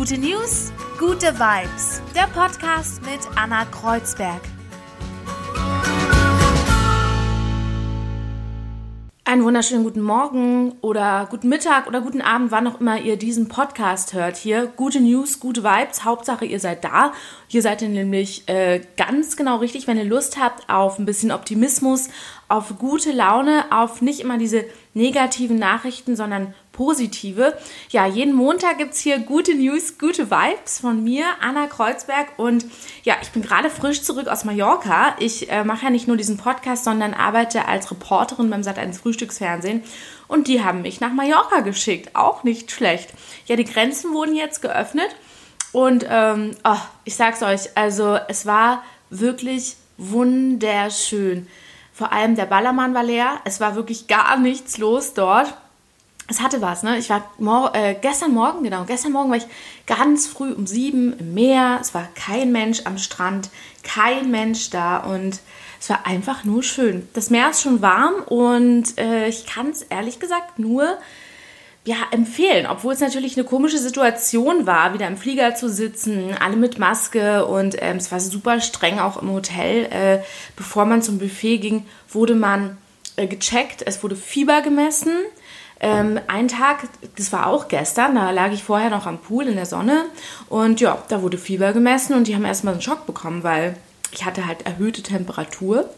Gute News, gute Vibes. Der Podcast mit Anna Kreuzberg. Einen wunderschönen guten Morgen oder guten Mittag oder guten Abend, wann auch immer ihr diesen Podcast hört. Hier gute News, gute Vibes. Hauptsache, ihr seid da. Hier seid ihr nämlich äh, ganz genau richtig, wenn ihr Lust habt auf ein bisschen Optimismus, auf gute Laune, auf nicht immer diese negativen Nachrichten, sondern positive. Ja, jeden Montag gibt es hier gute News, gute Vibes von mir, Anna Kreuzberg. Und ja, ich bin gerade frisch zurück aus Mallorca. Ich äh, mache ja nicht nur diesen Podcast, sondern arbeite als Reporterin beim Sat1 Frühstücksfernsehen. Und die haben mich nach Mallorca geschickt. Auch nicht schlecht. Ja, die Grenzen wurden jetzt geöffnet. Und ähm, oh, ich sag's euch, also es war wirklich wunderschön. Vor allem der Ballermann war leer. Es war wirklich gar nichts los dort es hatte was, ne? Ich war mor äh, gestern Morgen, genau, gestern Morgen war ich ganz früh um sieben im Meer. Es war kein Mensch am Strand, kein Mensch da und es war einfach nur schön. Das Meer ist schon warm und äh, ich kann es ehrlich gesagt nur ja, empfehlen, obwohl es natürlich eine komische Situation war, wieder im Flieger zu sitzen, alle mit Maske und ähm, es war super streng auch im Hotel. Äh, bevor man zum Buffet ging, wurde man gecheckt, es wurde Fieber gemessen ähm, ein Tag, das war auch gestern, da lag ich vorher noch am Pool in der Sonne und ja, da wurde Fieber gemessen und die haben erstmal einen Schock bekommen, weil ich hatte halt erhöhte Temperatur.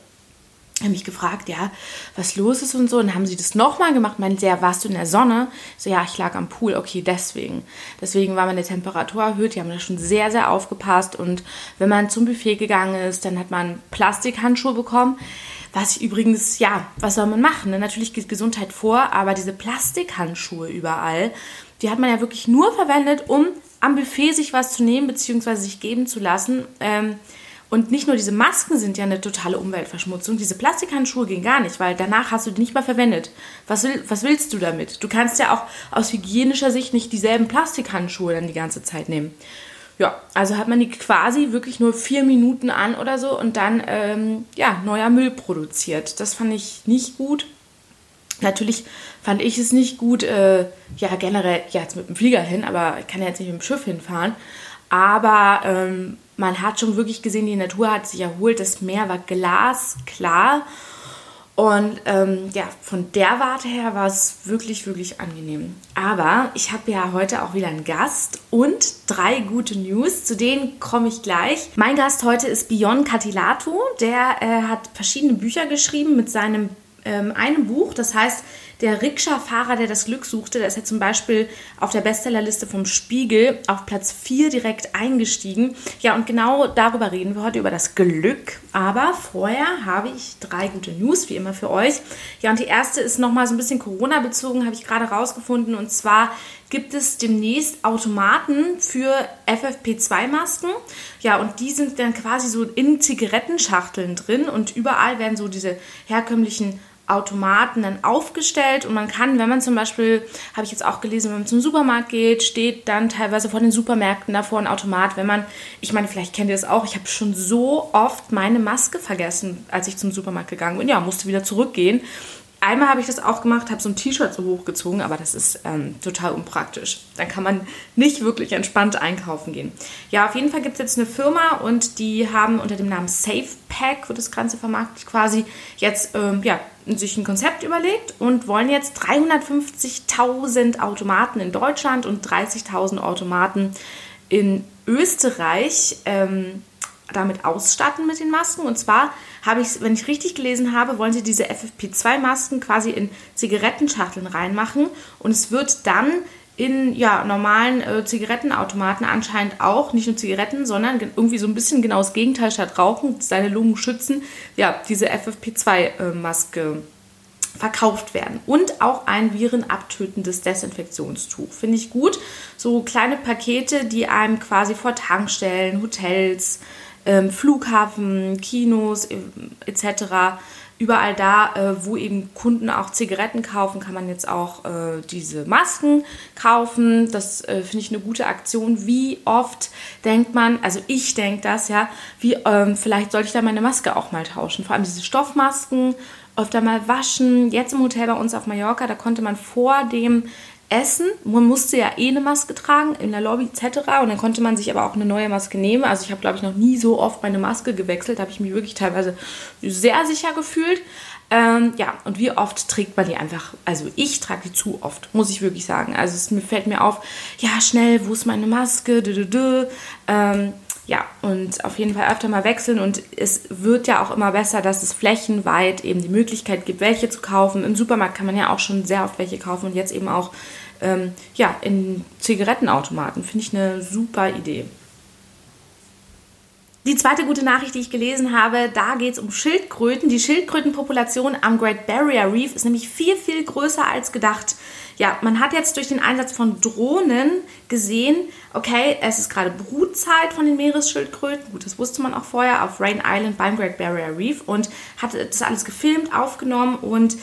Haben mich gefragt, ja, was los ist und so. Und haben sie das nochmal gemacht. Meinen sie, ja, warst du in der Sonne? So, ja, ich lag am Pool. Okay, deswegen. Deswegen war meine Temperatur erhöht. Die haben da schon sehr, sehr aufgepasst. Und wenn man zum Buffet gegangen ist, dann hat man Plastikhandschuhe bekommen. Was ich übrigens, ja, was soll man machen? Ne? Natürlich geht Gesundheit vor, aber diese Plastikhandschuhe überall, die hat man ja wirklich nur verwendet, um am Buffet sich was zu nehmen bzw. sich geben zu lassen. Ähm, und nicht nur diese Masken sind ja eine totale Umweltverschmutzung, diese Plastikhandschuhe gehen gar nicht, weil danach hast du die nicht mehr verwendet. Was, will, was willst du damit? Du kannst ja auch aus hygienischer Sicht nicht dieselben Plastikhandschuhe dann die ganze Zeit nehmen. Ja, also hat man die quasi wirklich nur vier Minuten an oder so und dann ähm, ja, neuer Müll produziert. Das fand ich nicht gut. Natürlich fand ich es nicht gut, äh, ja, generell ja, jetzt mit dem Flieger hin, aber ich kann ja jetzt nicht mit dem Schiff hinfahren. Aber ähm, man hat schon wirklich gesehen, die Natur hat sich erholt, das Meer war glasklar und ähm, ja, von der Warte her war es wirklich, wirklich angenehm. Aber ich habe ja heute auch wieder einen Gast und drei gute News. Zu denen komme ich gleich. Mein Gast heute ist Bion Catilato. Der äh, hat verschiedene Bücher geschrieben mit seinem ähm, einem Buch, das heißt der Rikscha-Fahrer, der das Glück suchte, da ist er zum Beispiel auf der Bestsellerliste vom Spiegel auf Platz 4 direkt eingestiegen. Ja, und genau darüber reden wir heute, über das Glück. Aber vorher habe ich drei gute News, wie immer für euch. Ja, und die erste ist nochmal so ein bisschen Corona-bezogen, habe ich gerade rausgefunden. Und zwar gibt es demnächst Automaten für FFP2-Masken. Ja, und die sind dann quasi so in Zigarettenschachteln drin und überall werden so diese herkömmlichen Automaten dann aufgestellt und man kann, wenn man zum Beispiel, habe ich jetzt auch gelesen, wenn man zum Supermarkt geht, steht dann teilweise vor den Supermärkten davor ein Automat. Wenn man, ich meine, vielleicht kennt ihr es auch, ich habe schon so oft meine Maske vergessen, als ich zum Supermarkt gegangen bin. Ja, musste wieder zurückgehen. Einmal habe ich das auch gemacht, habe so ein T-Shirt so hochgezogen, aber das ist ähm, total unpraktisch. Dann kann man nicht wirklich entspannt einkaufen gehen. Ja, auf jeden Fall gibt es jetzt eine Firma und die haben unter dem Namen SafePack, wo das Ganze vermarktet, quasi jetzt ähm, ja, sich ein Konzept überlegt und wollen jetzt 350.000 Automaten in Deutschland und 30.000 Automaten in Österreich ähm, damit ausstatten mit den Masken. Und zwar habe ich, wenn ich richtig gelesen habe, wollen sie diese FFP2-Masken quasi in Zigarettenschachteln reinmachen und es wird dann in ja, normalen äh, Zigarettenautomaten anscheinend auch, nicht nur Zigaretten, sondern irgendwie so ein bisschen genau das Gegenteil statt Rauchen, seine Lungen schützen, ja, diese FFP2-Maske äh, verkauft werden. Und auch ein virenabtötendes Desinfektionstuch. Finde ich gut. So kleine Pakete, die einem quasi vor Tankstellen, Hotels, ähm, Flughafen, Kinos äh, etc. Überall da, äh, wo eben Kunden auch Zigaretten kaufen, kann man jetzt auch äh, diese Masken kaufen. Das äh, finde ich eine gute Aktion. Wie oft denkt man, also ich denke das ja, wie ähm, vielleicht sollte ich da meine Maske auch mal tauschen. Vor allem diese Stoffmasken öfter mal waschen. Jetzt im Hotel bei uns auf Mallorca, da konnte man vor dem Essen. Man musste ja eh eine Maske tragen in der Lobby etc. Und dann konnte man sich aber auch eine neue Maske nehmen. Also ich habe, glaube ich, noch nie so oft meine Maske gewechselt. Da habe ich mich wirklich teilweise sehr sicher gefühlt. Ähm, ja, und wie oft trägt man die einfach? Also ich trage die zu oft, muss ich wirklich sagen. Also es fällt mir auf, ja, schnell, wo ist meine Maske? Dö, dö, dö. Ähm, ja, und auf jeden Fall öfter mal wechseln. Und es wird ja auch immer besser, dass es flächenweit eben die Möglichkeit gibt, welche zu kaufen. Im Supermarkt kann man ja auch schon sehr oft welche kaufen und jetzt eben auch ähm, ja, in Zigarettenautomaten. Finde ich eine super Idee. Die zweite gute Nachricht, die ich gelesen habe, da geht es um Schildkröten. Die Schildkrötenpopulation am Great Barrier Reef ist nämlich viel, viel größer als gedacht. Ja, man hat jetzt durch den Einsatz von Drohnen gesehen, okay, es ist gerade Brutzeit von den Meeresschildkröten. Gut, das wusste man auch vorher auf Rain Island beim Great Barrier Reef und hat das alles gefilmt, aufgenommen und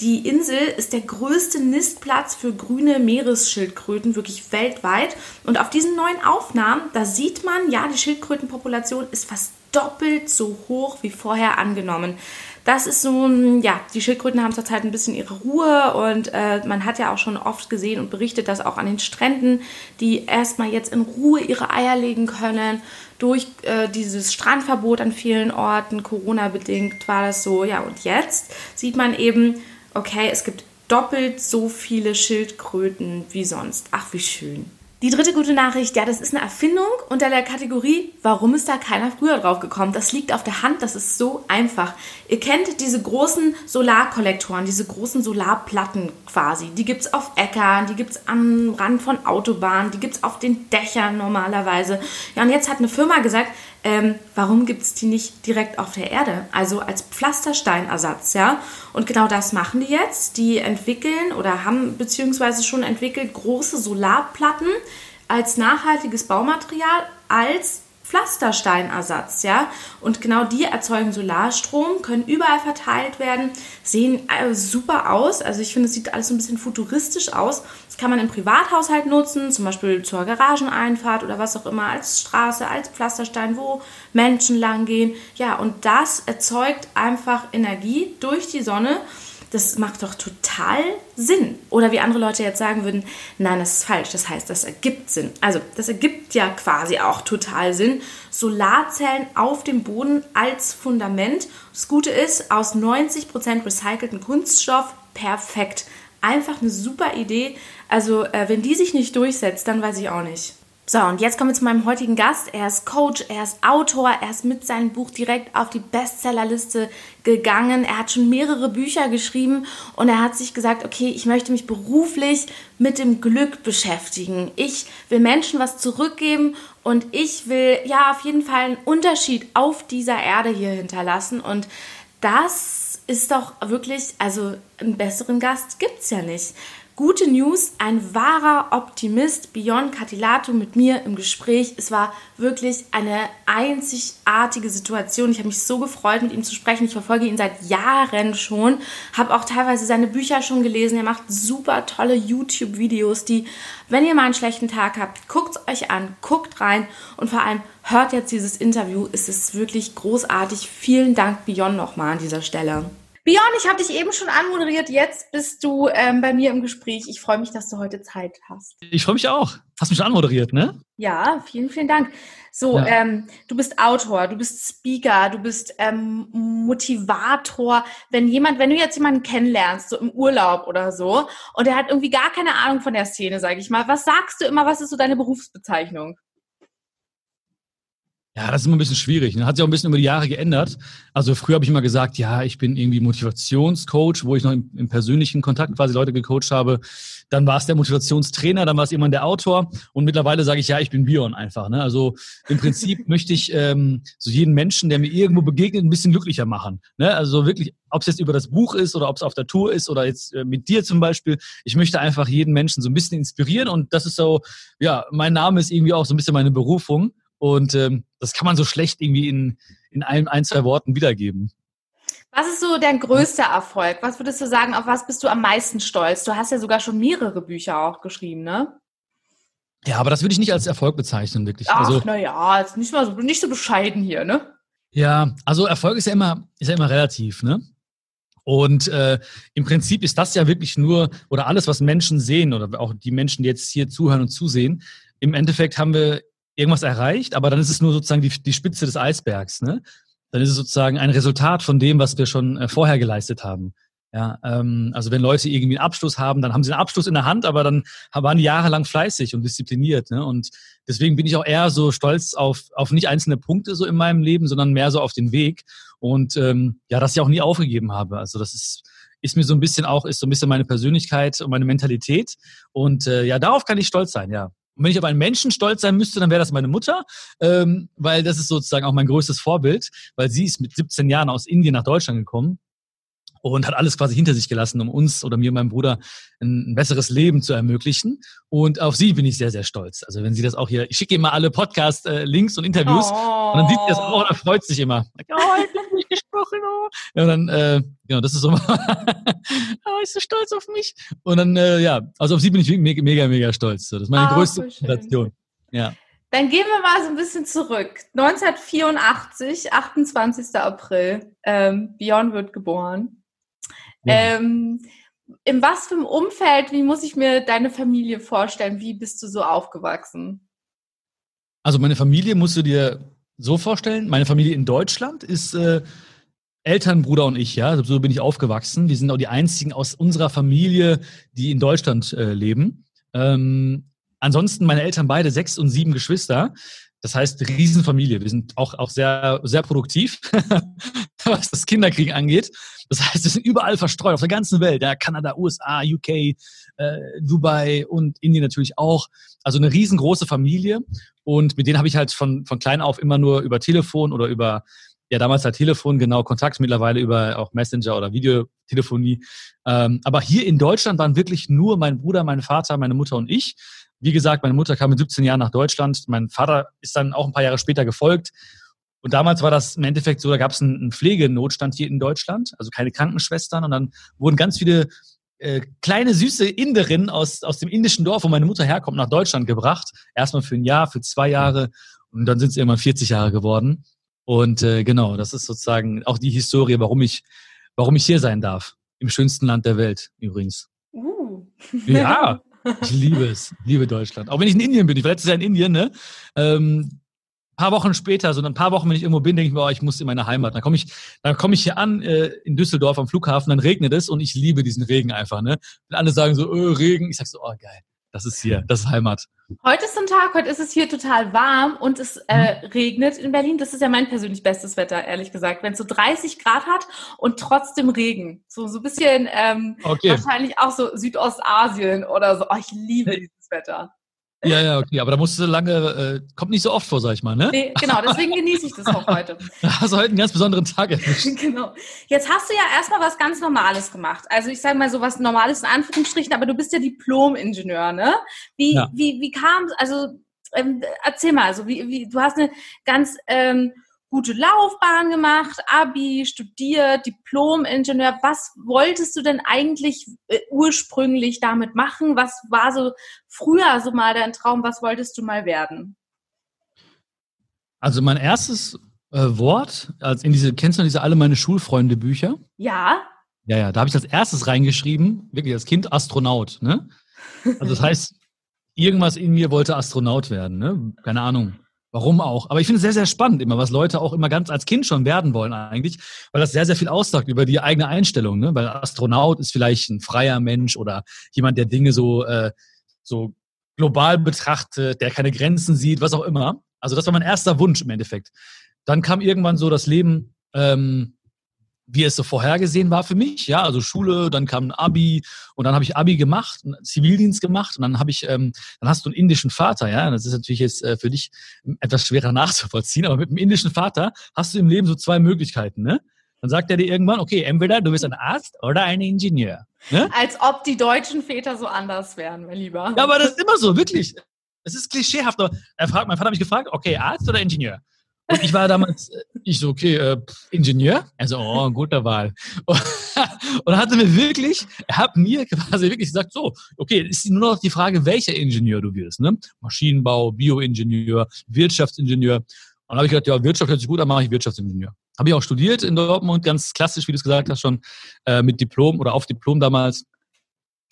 die Insel ist der größte Nistplatz für grüne Meeresschildkröten, wirklich weltweit. Und auf diesen neuen Aufnahmen, da sieht man, ja, die Schildkrötenpopulation ist fast doppelt so hoch wie vorher angenommen. Das ist so, ja, die Schildkröten haben zurzeit ein bisschen ihre Ruhe und äh, man hat ja auch schon oft gesehen und berichtet, dass auch an den Stränden, die erstmal jetzt in Ruhe ihre Eier legen können, durch äh, dieses Strandverbot an vielen Orten, Corona bedingt, war das so. Ja, und jetzt sieht man eben, okay, es gibt doppelt so viele Schildkröten wie sonst. Ach, wie schön. Die dritte gute Nachricht, ja, das ist eine Erfindung unter der Kategorie, warum ist da keiner früher drauf gekommen? Das liegt auf der Hand, das ist so einfach. Ihr kennt diese großen Solarkollektoren, diese großen Solarplatten quasi. Die gibt es auf Äckern, die gibt es am Rand von Autobahnen, die gibt es auf den Dächern normalerweise. Ja, und jetzt hat eine Firma gesagt, ähm, warum gibt es die nicht direkt auf der Erde? Also als Pflastersteinersatz, ja? Und genau das machen die jetzt. Die entwickeln oder haben beziehungsweise schon entwickelt große Solarplatten als nachhaltiges Baumaterial, als Pflastersteinersatz, ja. Und genau die erzeugen Solarstrom, können überall verteilt werden, sehen äh, super aus. Also ich finde, es sieht alles so ein bisschen futuristisch aus. Das kann man im Privathaushalt nutzen, zum Beispiel zur Garageneinfahrt oder was auch immer, als Straße, als Pflasterstein, wo Menschen lang gehen. Ja, und das erzeugt einfach Energie durch die Sonne das macht doch total Sinn. Oder wie andere Leute jetzt sagen würden, nein, das ist falsch. Das heißt, das ergibt Sinn. Also, das ergibt ja quasi auch total Sinn. Solarzellen auf dem Boden als Fundament. Das Gute ist, aus 90% recycelten Kunststoff, perfekt. Einfach eine super Idee. Also, äh, wenn die sich nicht durchsetzt, dann weiß ich auch nicht. So, und jetzt kommen wir zu meinem heutigen Gast. Er ist Coach, er ist Autor, er ist mit seinem Buch direkt auf die Bestsellerliste gegangen. Er hat schon mehrere Bücher geschrieben und er hat sich gesagt, okay, ich möchte mich beruflich mit dem Glück beschäftigen. Ich will Menschen was zurückgeben und ich will ja auf jeden Fall einen Unterschied auf dieser Erde hier hinterlassen. Und das ist doch wirklich, also einen besseren Gast gibt's ja nicht. Gute News, ein wahrer Optimist, Björn Catilato mit mir im Gespräch. Es war wirklich eine einzigartige Situation. Ich habe mich so gefreut, mit ihm zu sprechen. Ich verfolge ihn seit Jahren schon, habe auch teilweise seine Bücher schon gelesen. Er macht super tolle YouTube-Videos, die, wenn ihr mal einen schlechten Tag habt, guckt euch an, guckt rein und vor allem hört jetzt dieses Interview. Es ist wirklich großartig. Vielen Dank, Björn, nochmal an dieser Stelle. Björn, ich habe dich eben schon anmoderiert. Jetzt bist du ähm, bei mir im Gespräch. Ich freue mich, dass du heute Zeit hast. Ich freue mich auch. Hast mich schon anmoderiert, ne? Ja, vielen, vielen Dank. So, ja. ähm, du bist Autor, du bist Speaker, du bist ähm, Motivator. Wenn jemand, wenn du jetzt jemanden kennenlernst, so im Urlaub oder so, und der hat irgendwie gar keine Ahnung von der Szene, sage ich mal, was sagst du immer? Was ist so deine Berufsbezeichnung? Ja, das ist immer ein bisschen schwierig. Ne? Hat sich auch ein bisschen über die Jahre geändert. Also früher habe ich immer gesagt, ja, ich bin irgendwie Motivationscoach, wo ich noch im, im persönlichen Kontakt quasi Leute gecoacht habe. Dann war es der Motivationstrainer, dann war es jemand der Autor. Und mittlerweile sage ich, ja, ich bin Bion einfach. Ne? Also im Prinzip möchte ich ähm, so jeden Menschen, der mir irgendwo begegnet, ein bisschen glücklicher machen. Ne? Also wirklich, ob es jetzt über das Buch ist oder ob es auf der Tour ist oder jetzt äh, mit dir zum Beispiel. Ich möchte einfach jeden Menschen so ein bisschen inspirieren. Und das ist so, ja, mein Name ist irgendwie auch so ein bisschen meine Berufung. Und ähm, das kann man so schlecht irgendwie in, in ein, ein, zwei Worten wiedergeben. Was ist so dein größter Erfolg? Was würdest du sagen, auf was bist du am meisten stolz? Du hast ja sogar schon mehrere Bücher auch geschrieben, ne? Ja, aber das würde ich nicht als Erfolg bezeichnen, wirklich. Ach, also, naja, ist nicht mal so, nicht so bescheiden hier, ne? Ja, also Erfolg ist ja immer, ist ja immer relativ, ne? Und äh, im Prinzip ist das ja wirklich nur, oder alles, was Menschen sehen, oder auch die Menschen, die jetzt hier zuhören und zusehen, im Endeffekt haben wir irgendwas erreicht, aber dann ist es nur sozusagen die, die Spitze des Eisbergs. Ne? Dann ist es sozusagen ein Resultat von dem, was wir schon äh, vorher geleistet haben. Ja, ähm, also wenn Leute irgendwie einen Abschluss haben, dann haben sie einen Abschluss in der Hand, aber dann waren die jahrelang fleißig und diszipliniert. Ne? Und deswegen bin ich auch eher so stolz auf, auf nicht einzelne Punkte so in meinem Leben, sondern mehr so auf den Weg. Und ähm, ja, dass ich auch nie aufgegeben habe. Also das ist, ist mir so ein bisschen auch, ist so ein bisschen meine Persönlichkeit und meine Mentalität. Und äh, ja, darauf kann ich stolz sein, ja. Und wenn ich auf einen Menschen stolz sein müsste, dann wäre das meine Mutter, ähm, weil das ist sozusagen auch mein größtes Vorbild, weil sie ist mit 17 Jahren aus Indien nach Deutschland gekommen und hat alles quasi hinter sich gelassen, um uns oder mir und meinem Bruder ein, besseres Leben zu ermöglichen. Und auf sie bin ich sehr, sehr stolz. Also wenn sie das auch hier, ich schicke immer alle Podcast-Links und Interviews oh. und dann sieht sie das auch und freut sich immer. Oh, ich nicht gesprochen. Oh. Ja, und dann, äh, genau, das ist so, oh, ist so stolz auf mich. Und dann, äh, ja, also auf sie bin ich mega, mega, mega stolz. So, das ist meine oh, größte Motivation. Ja. Dann gehen wir mal so ein bisschen zurück. 1984, 28. April, ähm, Björn wird geboren. Ähm, in was für einem Umfeld, wie muss ich mir deine Familie vorstellen? Wie bist du so aufgewachsen? Also meine Familie musst du dir so vorstellen, meine Familie in Deutschland ist äh, Eltern, Bruder und ich, ja, so bin ich aufgewachsen. Wir sind auch die einzigen aus unserer Familie, die in Deutschland äh, leben. Ähm, ansonsten meine Eltern beide sechs und sieben Geschwister. Das heißt, Riesenfamilie. Wir sind auch, auch sehr, sehr produktiv, was das Kinderkriegen angeht. Das heißt, wir sind überall verstreut auf der ganzen Welt. Ja, Kanada, USA, UK, äh, Dubai und Indien natürlich auch. Also eine riesengroße Familie. Und mit denen habe ich halt von, von klein auf immer nur über Telefon oder über, ja damals halt Telefon, genau, Kontakt mittlerweile über auch Messenger oder Videotelefonie. Ähm, aber hier in Deutschland waren wirklich nur mein Bruder, mein Vater, meine Mutter und ich. Wie gesagt, meine Mutter kam mit 17 Jahren nach Deutschland. Mein Vater ist dann auch ein paar Jahre später gefolgt. Und damals war das im Endeffekt so, da gab es einen Pflegenotstand hier in Deutschland, also keine Krankenschwestern. Und dann wurden ganz viele äh, kleine, süße Inderinnen aus, aus dem indischen Dorf, wo meine Mutter herkommt, nach Deutschland gebracht. Erstmal für ein Jahr, für zwei Jahre. Und dann sind es irgendwann 40 Jahre geworden. Und äh, genau, das ist sozusagen auch die Historie, warum ich, warum ich hier sein darf. Im schönsten Land der Welt übrigens. Uh. Ja, Ich liebe es, liebe Deutschland. Auch wenn ich in Indien bin, ich war letztes Jahr in Indien, ne? Ähm, paar Wochen später, so ein paar Wochen, wenn ich irgendwo bin, denke ich mir, oh, ich muss in meine Heimat. Dann komme ich, dann komme ich hier an äh, in Düsseldorf am Flughafen, dann regnet es und ich liebe diesen Regen einfach, ne? Und alle sagen so, öh, Regen. Ich sag so, oh geil, das ist hier, das ist Heimat. Heute ist ein Tag, heute ist es hier total warm und es äh, mhm. regnet in Berlin. Das ist ja mein persönlich bestes Wetter, ehrlich gesagt. Wenn es so 30 Grad hat und trotzdem Regen. So, so ein bisschen ähm, okay. wahrscheinlich auch so Südostasien oder so. Oh, ich liebe dieses Wetter. Ja, ja, okay, aber da musst du lange, äh, kommt nicht so oft vor, sag ich mal, ne? Nee, genau, deswegen genieße ich das auch heute. Hast du heute einen ganz besonderen Tag erwischt. genau. Jetzt hast du ja erstmal was ganz Normales gemacht. Also ich sage mal so was Normales in Anführungsstrichen, aber du bist ja Diplom-Ingenieur, ne? Wie, ja. wie, wie kam also ähm, erzähl mal, also wie, wie, du hast eine ganz ähm, gute Laufbahn gemacht, Abi, studiert, Diplom-Ingenieur. Was wolltest du denn eigentlich äh, ursprünglich damit machen? Was war so früher so mal dein Traum? Was wolltest du mal werden? Also mein erstes äh, Wort, als in diese, kennst du diese alle meine Schulfreunde Bücher? Ja. Ja, ja, da habe ich als erstes reingeschrieben, wirklich als Kind Astronaut, ne? Also das heißt, irgendwas in mir wollte Astronaut werden, ne? Keine Ahnung. Warum auch? Aber ich finde es sehr, sehr spannend immer, was Leute auch immer ganz als Kind schon werden wollen eigentlich, weil das sehr, sehr viel aussagt über die eigene Einstellung. Ne? Weil Astronaut ist vielleicht ein freier Mensch oder jemand, der Dinge so, äh, so global betrachtet, der keine Grenzen sieht, was auch immer. Also das war mein erster Wunsch im Endeffekt. Dann kam irgendwann so das Leben ähm, wie es so vorhergesehen war für mich. Ja, also Schule, dann kam ein Abi und dann habe ich Abi gemacht, Zivildienst gemacht und dann habe ich, ähm, dann hast du einen indischen Vater, ja. Das ist natürlich jetzt äh, für dich etwas schwerer nachzuvollziehen, aber mit einem indischen Vater hast du im Leben so zwei Möglichkeiten, ne? Dann sagt er dir irgendwann, okay, entweder du bist ein Arzt oder ein Ingenieur. Ne? Als ob die deutschen Väter so anders wären, mein Lieber. Ja, aber das ist immer so, wirklich. Es ist klischeehaft. Aber er fragt, mein Vater hat mich gefragt, okay, Arzt oder Ingenieur? Und ich war damals, äh, ich so, okay, äh, Ingenieur? Also, oh, guter Wahl. Und, und hatte mir wirklich, er hat mir quasi wirklich gesagt, so, okay, ist nur noch die Frage, welcher Ingenieur du wirst, ne? Maschinenbau, Bioingenieur, Wirtschaftsingenieur. Und dann habe ich gesagt, ja, Wirtschaft hört sich gut an, mache ich Wirtschaftsingenieur. habe ich auch studiert in Dortmund, ganz klassisch, wie du es gesagt hast, schon äh, mit Diplom oder auf Diplom damals.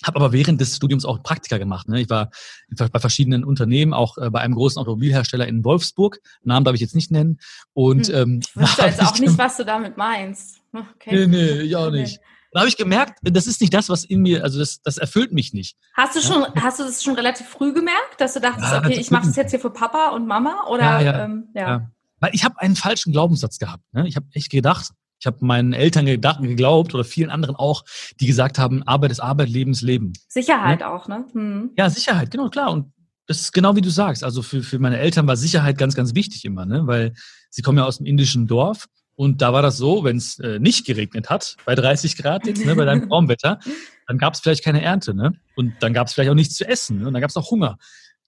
Habe aber während des Studiums auch Praktika gemacht. Ne? Ich war bei verschiedenen Unternehmen, auch äh, bei einem großen Automobilhersteller in Wolfsburg. Namen darf ich jetzt nicht nennen. Und hm. ähm, ich wüsste jetzt auch nicht, was du damit meinst. Okay. Nee, nee, ich auch nicht. Da habe ich gemerkt, das ist nicht das, was in mir, also das, das erfüllt mich nicht. Hast du schon, ja? hast du das schon relativ früh gemerkt, dass du dachtest, ja, okay, ich mache das jetzt hier für Papa und Mama? Oder ja, ja. Ähm, ja. Weil ich habe einen falschen Glaubenssatz gehabt. Ne? Ich habe echt gedacht, ich habe meinen Eltern gedacht, geglaubt oder vielen anderen auch, die gesagt haben, Arbeit ist Arbeit, Leben ist Leben. Sicherheit ne? auch, ne? Hm. Ja, Sicherheit, genau, klar. Und das ist genau wie du sagst. Also für, für meine Eltern war Sicherheit ganz, ganz wichtig immer, ne? weil sie kommen ja aus dem indischen Dorf und da war das so, wenn es äh, nicht geregnet hat, bei 30 Grad jetzt, ne, bei deinem Traumwetter, dann gab es vielleicht keine Ernte. Ne? Und dann gab es vielleicht auch nichts zu essen. Ne? Und dann gab es auch Hunger.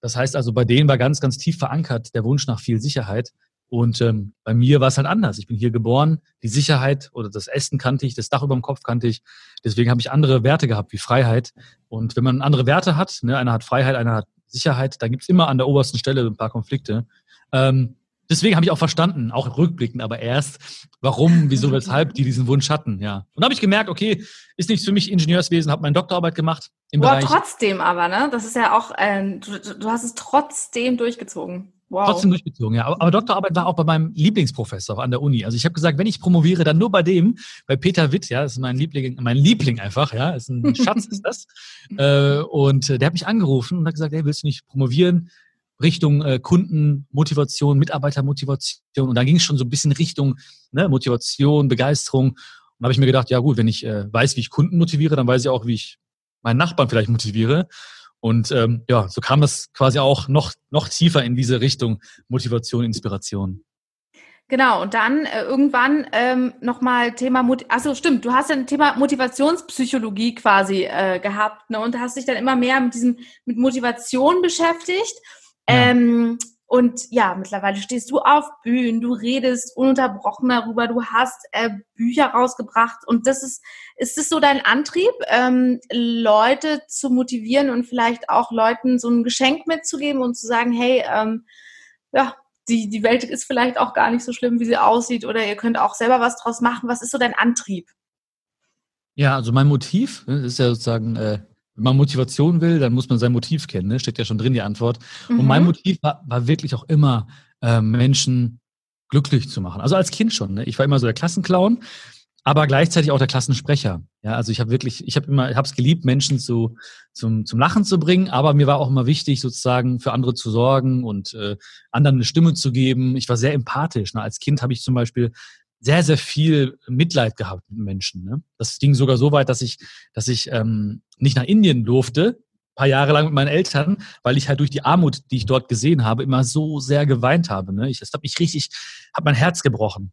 Das heißt also, bei denen war ganz, ganz tief verankert der Wunsch nach viel Sicherheit. Und ähm, bei mir war es halt anders. Ich bin hier geboren, die Sicherheit oder das Essen kannte ich, das Dach über dem Kopf kannte ich. Deswegen habe ich andere Werte gehabt wie Freiheit. Und wenn man andere Werte hat, ne, einer hat Freiheit, einer hat Sicherheit, da gibt's immer an der obersten Stelle ein paar Konflikte. Ähm, deswegen habe ich auch verstanden, auch rückblickend, aber erst, warum, wieso, weshalb die diesen Wunsch hatten, ja. Und habe ich gemerkt, okay, ist nichts für mich Ingenieurswesen, habe meine Doktorarbeit gemacht im Boah, Bereich. trotzdem aber, ne? Das ist ja auch, äh, du, du hast es trotzdem durchgezogen. Wow. Trotzdem durchgezogen, ja. Aber, aber, Doktorarbeit war auch bei meinem Lieblingsprofessor an der Uni. Also ich habe gesagt, wenn ich promoviere, dann nur bei dem, bei Peter Witt, ja, das ist mein Liebling, mein Liebling einfach, ja, ist ein Schatz ist das. Äh, und der hat mich angerufen und hat gesagt, hey, willst du nicht promovieren? Richtung äh, Kundenmotivation, Mitarbeitermotivation. Und da ging es schon so ein bisschen Richtung ne, Motivation, Begeisterung. Und da habe ich mir gedacht, ja gut, wenn ich äh, weiß, wie ich Kunden motiviere, dann weiß ich auch, wie ich meinen Nachbarn vielleicht motiviere. Und ähm, ja, so kam es quasi auch noch, noch tiefer in diese Richtung Motivation, Inspiration. Genau, und dann äh, irgendwann ähm, nochmal Thema, Mut achso stimmt, du hast ja ein Thema Motivationspsychologie quasi äh, gehabt ne, und hast dich dann immer mehr mit diesem, mit Motivation beschäftigt. Ähm, und ja, mittlerweile stehst du auf Bühnen, du redest ununterbrochen darüber, du hast äh, Bücher rausgebracht und das ist, ist es so dein Antrieb, ähm, Leute zu motivieren und vielleicht auch Leuten so ein Geschenk mitzugeben und zu sagen, hey, ähm, ja, die, die Welt ist vielleicht auch gar nicht so schlimm, wie sie aussieht oder ihr könnt auch selber was draus machen. Was ist so dein Antrieb? Ja, also mein Motiv ne, ist ja sozusagen äh, wenn man Motivation will, dann muss man sein Motiv kennen, ne? steht ja schon drin die Antwort. Mhm. Und mein mhm. Motiv war, war wirklich auch immer, äh, Menschen glücklich zu machen. Also als Kind schon. Ne? Ich war immer so der Klassenclown, aber gleichzeitig auch der Klassensprecher. Ja, also ich habe wirklich, ich habe immer, ich habe es geliebt, Menschen zu, zum, zum Lachen zu bringen, aber mir war auch immer wichtig, sozusagen für andere zu sorgen und äh, anderen eine Stimme zu geben. Ich war sehr empathisch. Ne? Als Kind habe ich zum Beispiel sehr, sehr viel Mitleid gehabt mit Menschen. Ne? Das ging sogar so weit, dass ich, dass ich ähm, nicht nach Indien durfte, paar Jahre lang mit meinen Eltern, weil ich halt durch die Armut, die ich dort gesehen habe, immer so sehr geweint habe. Ne? Ich, das hat mich richtig, hat mein Herz gebrochen.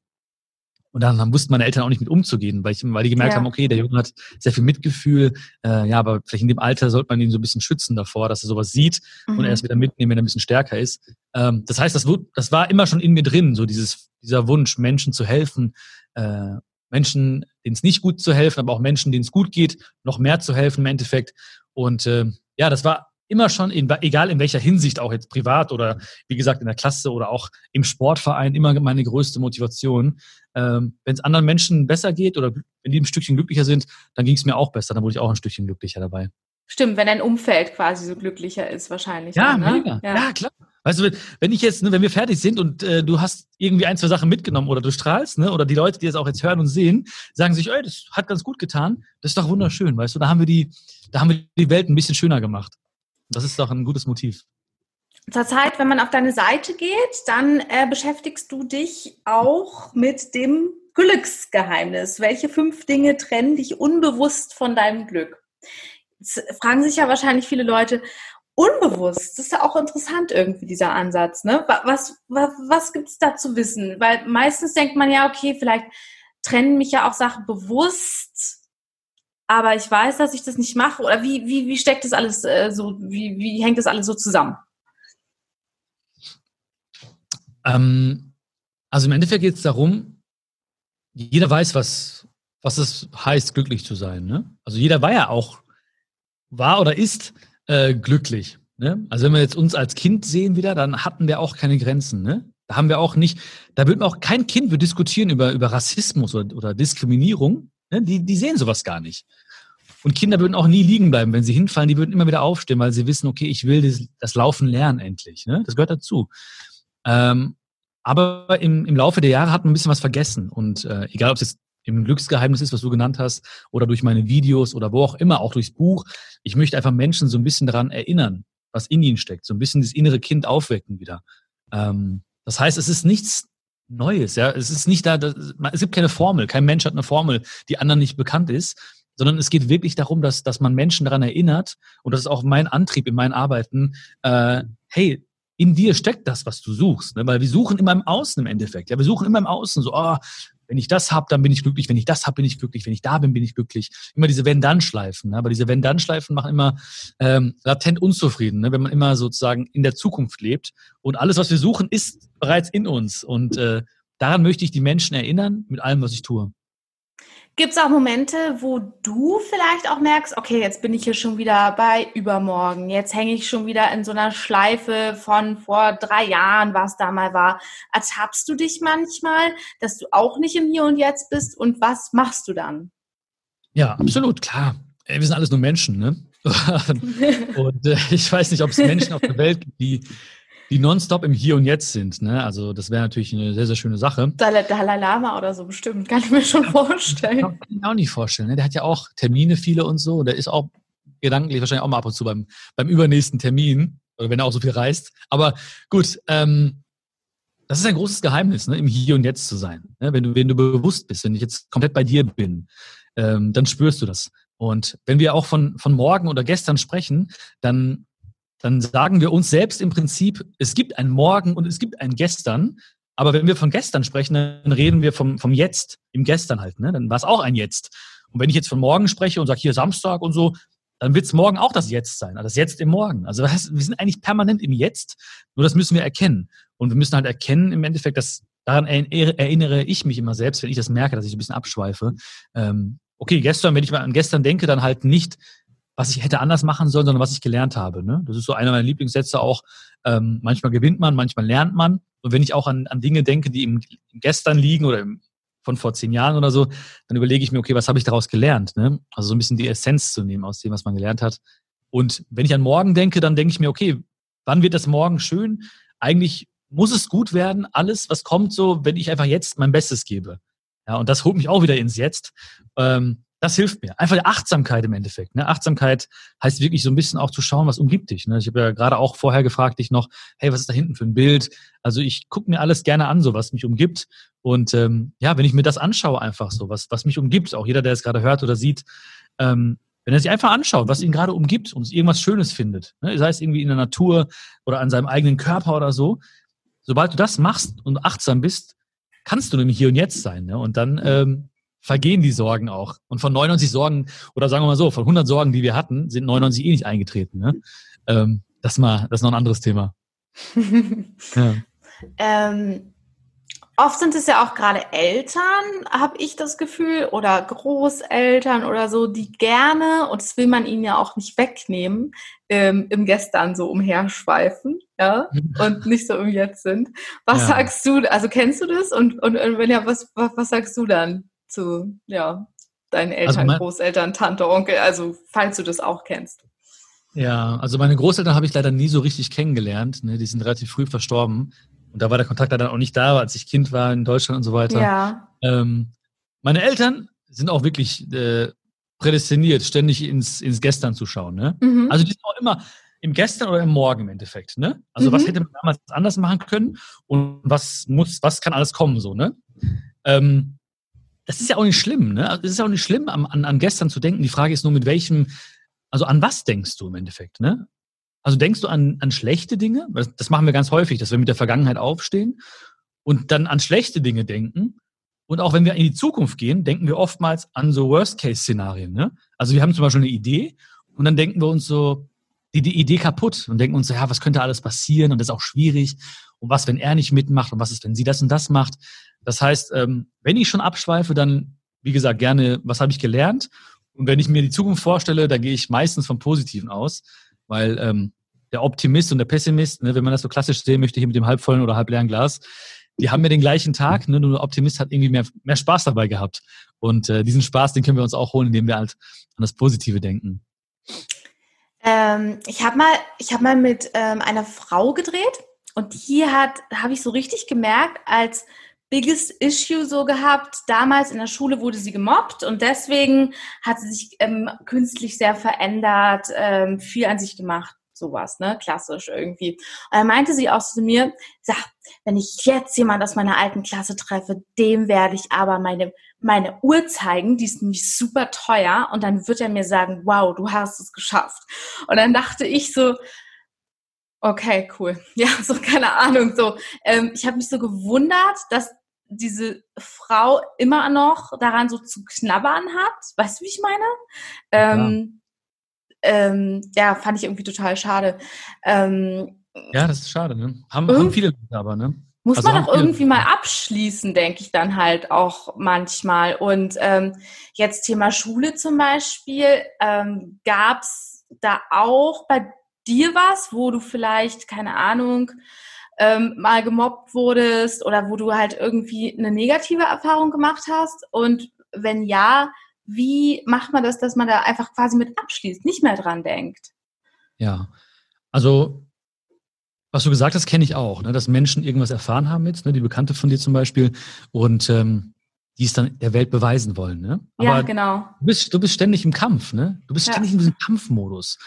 Und dann, wussten meine Eltern auch nicht mit umzugehen, weil, ich, weil die gemerkt ja. haben, okay, der Junge hat sehr viel Mitgefühl, äh, ja, aber vielleicht in dem Alter sollte man ihn so ein bisschen schützen davor, dass er sowas sieht mhm. und erst wieder mitnehmen, wenn er ein bisschen stärker ist. Ähm, das heißt, das, das war immer schon in mir drin, so dieses, dieser Wunsch, Menschen zu helfen, äh, Menschen, denen es nicht gut zu helfen, aber auch Menschen, denen es gut geht, noch mehr zu helfen im Endeffekt. Und äh, ja, das war immer schon, in, egal in welcher Hinsicht, auch jetzt privat oder wie gesagt in der Klasse oder auch im Sportverein, immer meine größte Motivation. Ähm, wenn es anderen Menschen besser geht oder wenn die ein Stückchen glücklicher sind, dann ging es mir auch besser, dann wurde ich auch ein Stückchen glücklicher dabei. Stimmt, wenn dein Umfeld quasi so glücklicher ist, wahrscheinlich. Ja, ne? mega. Ja. ja. klar. Weißt du, wenn ich jetzt, ne, wenn wir fertig sind und äh, du hast irgendwie ein, zwei Sachen mitgenommen oder du strahlst, ne, oder die Leute, die das auch jetzt hören und sehen, sagen sich, ey, das hat ganz gut getan, das ist doch wunderschön, weißt du, da haben wir die, da haben wir die Welt ein bisschen schöner gemacht. Das ist doch ein gutes Motiv. Zurzeit, wenn man auf deine Seite geht, dann äh, beschäftigst du dich auch mit dem Glücksgeheimnis. Welche fünf Dinge trennen dich unbewusst von deinem Glück? Jetzt fragen sich ja wahrscheinlich viele Leute, unbewusst, das ist ja auch interessant irgendwie, dieser Ansatz. Ne? Was, was, was gibt es da zu wissen? Weil meistens denkt man ja, okay, vielleicht trennen mich ja auch Sachen bewusst aber ich weiß, dass ich das nicht mache? Oder wie, wie, wie steckt das alles äh, so, wie, wie hängt das alles so zusammen? Ähm, also im Endeffekt geht es darum, jeder weiß, was, was es heißt, glücklich zu sein. Ne? Also jeder war ja auch, war oder ist äh, glücklich. Ne? Also wenn wir jetzt uns als Kind sehen wieder, dann hatten wir auch keine Grenzen. Ne? Da haben wir auch nicht, da wird auch kein Kind wir diskutieren über, über Rassismus oder, oder Diskriminierung. Ne? Die, die sehen sowas gar nicht. Und Kinder würden auch nie liegen bleiben, wenn sie hinfallen. Die würden immer wieder aufstehen, weil sie wissen, okay, ich will das, das Laufen lernen endlich. Ne? Das gehört dazu. Ähm, aber im, im Laufe der Jahre hat man ein bisschen was vergessen. Und äh, egal, ob es jetzt im Glücksgeheimnis ist, was du genannt hast, oder durch meine Videos oder wo auch immer, auch durchs Buch, ich möchte einfach Menschen so ein bisschen daran erinnern, was in ihnen steckt, so ein bisschen das innere Kind aufwecken wieder. Ähm, das heißt, es ist nichts Neues, ja. Es ist nicht da, das, es gibt keine Formel, kein Mensch hat eine Formel, die anderen nicht bekannt ist, sondern es geht wirklich darum, dass, dass man Menschen daran erinnert, und das ist auch mein Antrieb in meinen Arbeiten, äh, hey, in dir steckt das, was du suchst. Ne? Weil wir suchen immer im Außen im Endeffekt. Ja, wir suchen immer im Außen so, oh, wenn ich das habe, dann bin ich glücklich, wenn ich das habe, bin ich glücklich, wenn ich da bin, bin ich glücklich. Immer diese Wenn-Dann-Schleifen. Ne? Aber diese Wenn-Dann-Schleifen machen immer ähm, latent unzufrieden, ne? wenn man immer sozusagen in der Zukunft lebt. Und alles, was wir suchen, ist bereits in uns. Und äh, daran möchte ich die Menschen erinnern mit allem, was ich tue. Gibt es auch Momente, wo du vielleicht auch merkst, okay, jetzt bin ich hier schon wieder bei übermorgen, jetzt hänge ich schon wieder in so einer Schleife von vor drei Jahren, was da mal war. Ertappst du dich manchmal, dass du auch nicht im Hier und Jetzt bist und was machst du dann? Ja, absolut, klar. Wir sind alles nur Menschen, ne? und äh, ich weiß nicht, ob es Menschen auf der Welt gibt, die die nonstop im Hier und Jetzt sind. Ne? Also das wäre natürlich eine sehr, sehr schöne Sache. Dalai Lama oder so bestimmt, kann ich mir schon vorstellen. Kann ich mir auch nicht vorstellen. Ne? Der hat ja auch Termine, viele und so. Der ist auch gedanklich wahrscheinlich auch mal ab und zu beim, beim übernächsten Termin, oder wenn er auch so viel reist. Aber gut, ähm, das ist ein großes Geheimnis, ne? im Hier und Jetzt zu sein. Ne? Wenn, du, wenn du bewusst bist, wenn ich jetzt komplett bei dir bin, ähm, dann spürst du das. Und wenn wir auch von, von morgen oder gestern sprechen, dann dann sagen wir uns selbst im Prinzip, es gibt ein Morgen und es gibt ein Gestern. Aber wenn wir von gestern sprechen, dann reden wir vom, vom Jetzt, im Gestern halt. Ne? Dann war es auch ein Jetzt. Und wenn ich jetzt von morgen spreche und sage, hier Samstag und so, dann wird es morgen auch das Jetzt sein, also das Jetzt im Morgen. Also heißt, wir sind eigentlich permanent im Jetzt, nur das müssen wir erkennen. Und wir müssen halt erkennen im Endeffekt, dass daran erinnere ich mich immer selbst, wenn ich das merke, dass ich ein bisschen abschweife. Ähm, okay, gestern, wenn ich mal an gestern denke, dann halt nicht was ich hätte anders machen sollen, sondern was ich gelernt habe. Ne? Das ist so einer meiner Lieblingssätze auch. Ähm, manchmal gewinnt man, manchmal lernt man. Und wenn ich auch an, an Dinge denke, die im, im Gestern liegen oder im, von vor zehn Jahren oder so, dann überlege ich mir, okay, was habe ich daraus gelernt? Ne? Also so ein bisschen die Essenz zu nehmen aus dem, was man gelernt hat. Und wenn ich an morgen denke, dann denke ich mir, okay, wann wird das morgen schön? Eigentlich muss es gut werden, alles, was kommt, so, wenn ich einfach jetzt mein Bestes gebe. Ja, und das holt mich auch wieder ins Jetzt. Ähm, das hilft mir. Einfach Achtsamkeit im Endeffekt. Ne? Achtsamkeit heißt wirklich so ein bisschen auch zu schauen, was umgibt dich. Ne? Ich habe ja gerade auch vorher gefragt dich noch, hey, was ist da hinten für ein Bild? Also ich gucke mir alles gerne an, so was mich umgibt. Und ähm, ja, wenn ich mir das anschaue, einfach so, was, was mich umgibt, auch jeder, der es gerade hört oder sieht, ähm, wenn er sich einfach anschaut, was ihn gerade umgibt und irgendwas Schönes findet, ne? sei es irgendwie in der Natur oder an seinem eigenen Körper oder so, sobald du das machst und achtsam bist, kannst du nämlich hier und jetzt sein. Ne? Und dann ähm, vergehen die Sorgen auch. Und von 99 Sorgen, oder sagen wir mal so, von 100 Sorgen, die wir hatten, sind 99 eh nicht eingetreten. Ne? Ähm, das, mal, das ist noch ein anderes Thema. ja. ähm, oft sind es ja auch gerade Eltern, habe ich das Gefühl, oder Großeltern oder so, die gerne, und das will man ihnen ja auch nicht wegnehmen, ähm, im Gestern so umherschweifen, ja, und nicht so im Jetzt sind. Was ja. sagst du, also kennst du das? Und, und, und wenn ja, was, was, was sagst du dann? Zu ja, deinen Eltern, also Großeltern, Tante, Onkel, also falls du das auch kennst. Ja, also meine Großeltern habe ich leider nie so richtig kennengelernt. Ne? Die sind relativ früh verstorben. Und da war der Kontakt dann auch nicht da, als ich Kind war in Deutschland und so weiter. Ja. Ähm, meine Eltern sind auch wirklich äh, prädestiniert, ständig ins, ins Gestern zu schauen. Ne? Mhm. Also die sind auch immer im Gestern oder im Morgen im Endeffekt. Ne? Also mhm. was hätte man damals anders machen können und was muss, was kann alles kommen so. Ne? Ähm, das ist ja auch nicht schlimm, ne? Es ist auch nicht schlimm, an, an, an gestern zu denken. Die Frage ist nur, mit welchem, also an was denkst du im Endeffekt, ne? Also denkst du an, an schlechte Dinge? Das machen wir ganz häufig, dass wir mit der Vergangenheit aufstehen und dann an schlechte Dinge denken. Und auch wenn wir in die Zukunft gehen, denken wir oftmals an so Worst-Case-Szenarien. Ne? Also wir haben zum Beispiel eine Idee und dann denken wir uns so, die, die Idee kaputt und denken uns ja, was könnte alles passieren und das ist auch schwierig und was, wenn er nicht mitmacht und was ist, wenn sie das und das macht. Das heißt, ähm, wenn ich schon abschweife, dann, wie gesagt, gerne, was habe ich gelernt? Und wenn ich mir die Zukunft vorstelle, da gehe ich meistens vom Positiven aus, weil ähm, der Optimist und der Pessimist, ne, wenn man das so klassisch sehen möchte, hier mit dem halbvollen oder halbleeren Glas, die haben ja den gleichen Tag, ne, nur der Optimist hat irgendwie mehr, mehr Spaß dabei gehabt. Und äh, diesen Spaß, den können wir uns auch holen, indem wir halt an das Positive denken. Ähm, ich habe mal, ich habe mal mit ähm, einer Frau gedreht und die hat, habe ich so richtig gemerkt, als biggest issue so gehabt. Damals in der Schule wurde sie gemobbt und deswegen hat sie sich ähm, künstlich sehr verändert, ähm, viel an sich gemacht sowas, ne? Klassisch irgendwie. Und dann meinte sie auch zu mir, sag, wenn ich jetzt jemand aus meiner alten Klasse treffe, dem werde ich aber meine, meine Uhr zeigen, die ist nämlich super teuer und dann wird er mir sagen, wow, du hast es geschafft. Und dann dachte ich so, okay, cool. Ja, so keine Ahnung, so. Ähm, ich habe mich so gewundert, dass diese Frau immer noch daran so zu knabbern hat. Weißt du, wie ich meine? Ähm, ähm, ja, fand ich irgendwie total schade. Ähm, ja, das ist schade, ne? Haben, haben viele Leute aber, ne? Muss also man doch irgendwie mal abschließen, denke ich dann halt auch manchmal. Und ähm, jetzt Thema Schule zum Beispiel, ähm, gab es da auch bei dir was, wo du vielleicht, keine Ahnung, ähm, mal gemobbt wurdest oder wo du halt irgendwie eine negative Erfahrung gemacht hast? Und wenn ja, wie macht man das, dass man da einfach quasi mit abschließt, nicht mehr dran denkt? Ja, also was du gesagt hast, kenne ich auch, ne, dass Menschen irgendwas erfahren haben jetzt, ne, die Bekannte von dir zum Beispiel, und ähm, die es dann der Welt beweisen wollen. Ne? Aber ja, genau. Du bist, du bist ständig im Kampf, ne? Du bist ja. ständig in diesem Kampfmodus.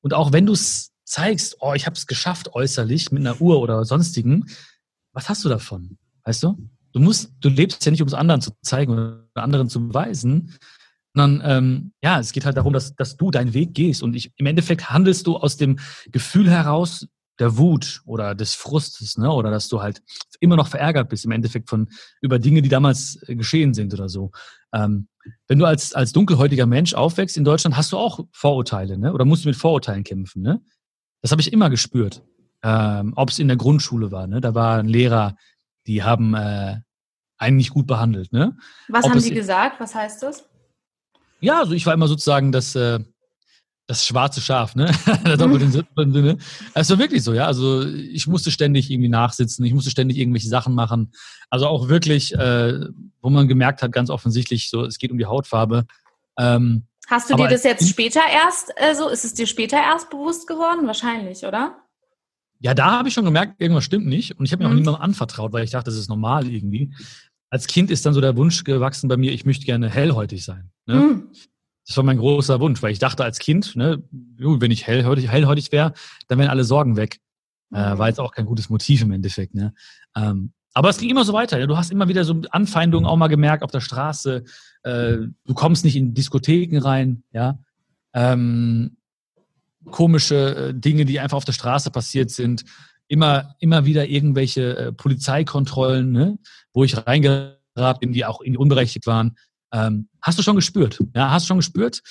Und auch wenn du es zeigst, oh, ich habe es geschafft äußerlich mit einer Uhr oder sonstigen, was hast du davon? Weißt du? Du musst, du lebst ja nicht, um es anderen zu zeigen oder anderen zu beweisen, sondern ähm, ja, es geht halt darum, dass, dass du deinen Weg gehst. Und ich, im Endeffekt handelst du aus dem Gefühl heraus der Wut oder des Frustes, ne? Oder dass du halt immer noch verärgert bist im Endeffekt von über Dinge, die damals äh, geschehen sind oder so. Ähm, wenn du als, als dunkelhäutiger Mensch aufwächst in Deutschland, hast du auch Vorurteile, ne? Oder musst du mit Vorurteilen kämpfen, ne? Das habe ich immer gespürt. Ähm, Ob es in der Grundschule war, ne? Da war ein Lehrer, die haben äh, einen nicht gut behandelt. Ne? Was Ob haben die gesagt? Was heißt das? Ja, also ich war immer sozusagen das, äh, das schwarze Schaf, ne? der doppelten Sinne. Es war wirklich so, ja. Also ich musste ständig irgendwie nachsitzen, ich musste ständig irgendwelche Sachen machen. Also auch wirklich, äh, wo man gemerkt hat, ganz offensichtlich, so es geht um die Hautfarbe. Ähm, Hast du dir das jetzt später erst, äh, so ist es dir später erst bewusst geworden? Wahrscheinlich, oder? Ja, da habe ich schon gemerkt, irgendwas stimmt nicht. Und ich habe mir mhm. auch niemandem anvertraut, weil ich dachte, das ist normal irgendwie. Als Kind ist dann so der Wunsch gewachsen bei mir, ich möchte gerne hellhäutig sein. Ne? Mhm. Das war mein großer Wunsch, weil ich dachte als Kind, ne, wenn ich hellhäutig, hellhäutig wäre, dann wären alle Sorgen weg. Äh, mhm. War jetzt auch kein gutes Motiv im Endeffekt. Ne? Ähm, aber es ging immer so weiter. Ja? Du hast immer wieder so Anfeindungen auch mal gemerkt auf der Straße. Äh, du kommst nicht in Diskotheken rein. Ja. Ähm, komische äh, Dinge, die einfach auf der Straße passiert sind. Immer, immer wieder irgendwelche äh, Polizeikontrollen, ne, wo ich reingeraten bin, die auch unberechtigt waren. Ähm, hast du schon gespürt? Ja, hast du schon gespürt?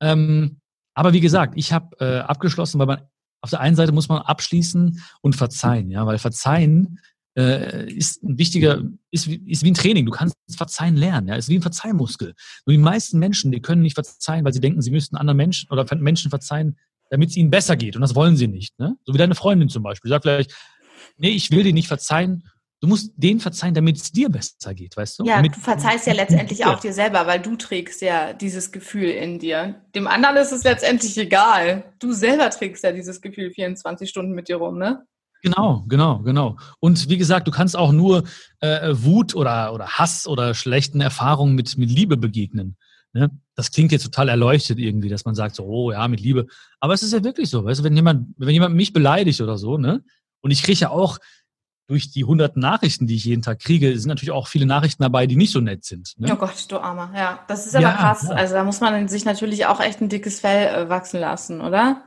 Ähm, aber wie gesagt, ich habe äh, abgeschlossen, weil man auf der einen Seite muss man abschließen und verzeihen, ja, weil verzeihen äh, ist ein wichtiger, ist, ist wie ein Training. Du kannst verzeihen lernen, ja, ist wie ein Verzeihmuskel. Nur die meisten Menschen, die können nicht verzeihen, weil sie denken, sie müssten anderen Menschen oder Menschen verzeihen, damit es ihnen besser geht. Und das wollen sie nicht. Ne? So wie deine Freundin zum Beispiel. Sagt vielleicht, nee, ich will dir nicht verzeihen. Du musst denen verzeihen, damit es dir besser geht, weißt du? Ja, damit du verzeihst ja letztendlich auch dir selber, weil du trägst ja dieses Gefühl in dir. Dem anderen ist es letztendlich egal. Du selber trägst ja dieses Gefühl 24 Stunden mit dir rum, ne? Genau, genau, genau. Und wie gesagt, du kannst auch nur äh, Wut oder, oder Hass oder schlechten Erfahrungen mit, mit Liebe begegnen. Ne? Das klingt jetzt total erleuchtet irgendwie, dass man sagt so, oh ja, mit Liebe. Aber es ist ja wirklich so, weißt du, wenn jemand, wenn jemand mich beleidigt oder so, ne? Und ich kriege ja auch durch die hunderten Nachrichten, die ich jeden Tag kriege, sind natürlich auch viele Nachrichten dabei, die nicht so nett sind. Ne? Oh Gott, du Armer. Ja, das ist aber ja, krass. Ja. Also da muss man sich natürlich auch echt ein dickes Fell äh, wachsen lassen, oder?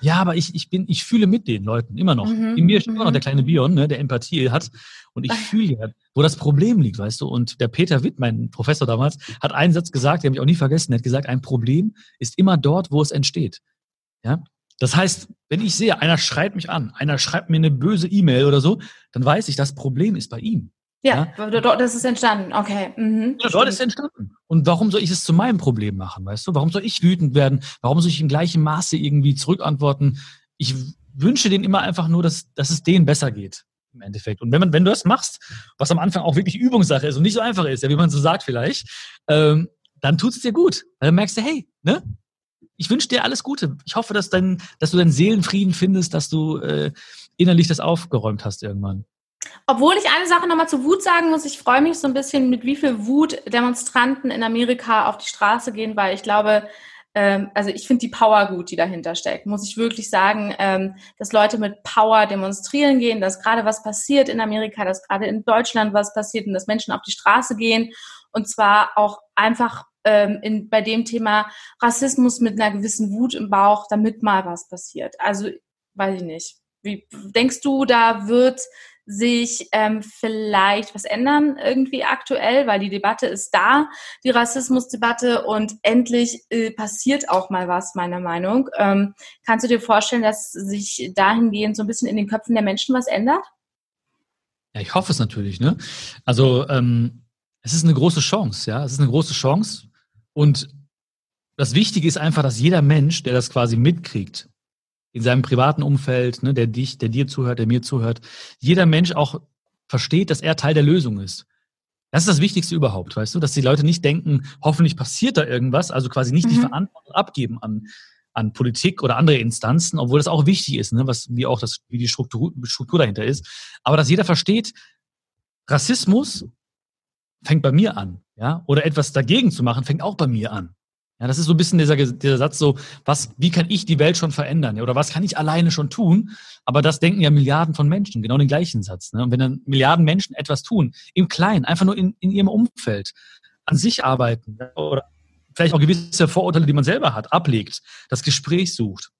Ja, aber ich, ich bin, ich fühle mit den Leuten immer noch. Mhm. In mir ist immer noch der mhm. kleine Bion, ne, der Empathie hat. Und ich fühle ja, wo das Problem liegt, weißt du. Und der Peter Witt, mein Professor damals, hat einen Satz gesagt, den habe ich auch nie vergessen. Er hat gesagt, ein Problem ist immer dort, wo es entsteht. Ja. Das heißt, wenn ich sehe, einer schreit mich an, einer schreibt mir eine böse E-Mail oder so, dann weiß ich, das Problem ist bei ihm. Ja, ja, dort ist es entstanden. Okay. Mhm, ja, dort ist es entstanden. Und warum soll ich es zu meinem Problem machen, weißt du? Warum soll ich wütend werden? Warum soll ich im gleichen Maße irgendwie zurückantworten? Ich wünsche denen immer einfach nur, dass, dass es denen besser geht im Endeffekt. Und wenn man, wenn du das machst, was am Anfang auch wirklich Übungssache ist und nicht so einfach ist, ja, wie man so sagt vielleicht, ähm, dann tut es dir gut. Dann merkst du, hey, ne? Ich wünsche dir alles Gute. Ich hoffe, dass, dein, dass du deinen Seelenfrieden findest, dass du äh, innerlich das aufgeräumt hast irgendwann. Obwohl ich eine Sache nochmal zu Wut sagen muss, ich freue mich so ein bisschen, mit wie viel Wut Demonstranten in Amerika auf die Straße gehen, weil ich glaube, ähm, also ich finde die Power gut, die dahinter steckt, muss ich wirklich sagen, ähm, dass Leute mit Power demonstrieren gehen, dass gerade was passiert in Amerika, dass gerade in Deutschland was passiert und dass Menschen auf die Straße gehen und zwar auch einfach ähm, in, bei dem Thema Rassismus mit einer gewissen Wut im Bauch, damit mal was passiert. Also weiß ich nicht. Wie denkst du, da wird sich ähm, vielleicht was ändern irgendwie aktuell, weil die Debatte ist da, die Rassismusdebatte und endlich äh, passiert auch mal was, meiner Meinung. Ähm, kannst du dir vorstellen, dass sich dahingehend so ein bisschen in den Köpfen der Menschen was ändert? Ja, ich hoffe es natürlich. Ne? Also ähm, es ist eine große Chance, ja, es ist eine große Chance und das Wichtige ist einfach, dass jeder Mensch, der das quasi mitkriegt, in seinem privaten Umfeld, ne, der dich, der dir zuhört, der mir zuhört, jeder Mensch auch versteht, dass er Teil der Lösung ist. Das ist das Wichtigste überhaupt, weißt du, dass die Leute nicht denken, hoffentlich passiert da irgendwas, also quasi nicht mhm. die Verantwortung abgeben an, an Politik oder andere Instanzen, obwohl das auch wichtig ist, ne, was, wie auch das, wie die Struktur, Struktur dahinter ist. Aber dass jeder versteht, Rassismus fängt bei mir an, ja, oder etwas dagegen zu machen, fängt auch bei mir an. Ja, das ist so ein bisschen dieser, dieser Satz so, was, wie kann ich die Welt schon verändern? Ja, oder was kann ich alleine schon tun? Aber das denken ja Milliarden von Menschen, genau den gleichen Satz. Ne? Und wenn dann Milliarden Menschen etwas tun, im Kleinen, einfach nur in, in ihrem Umfeld, an sich arbeiten oder vielleicht auch gewisse Vorurteile, die man selber hat, ablegt, das Gespräch sucht,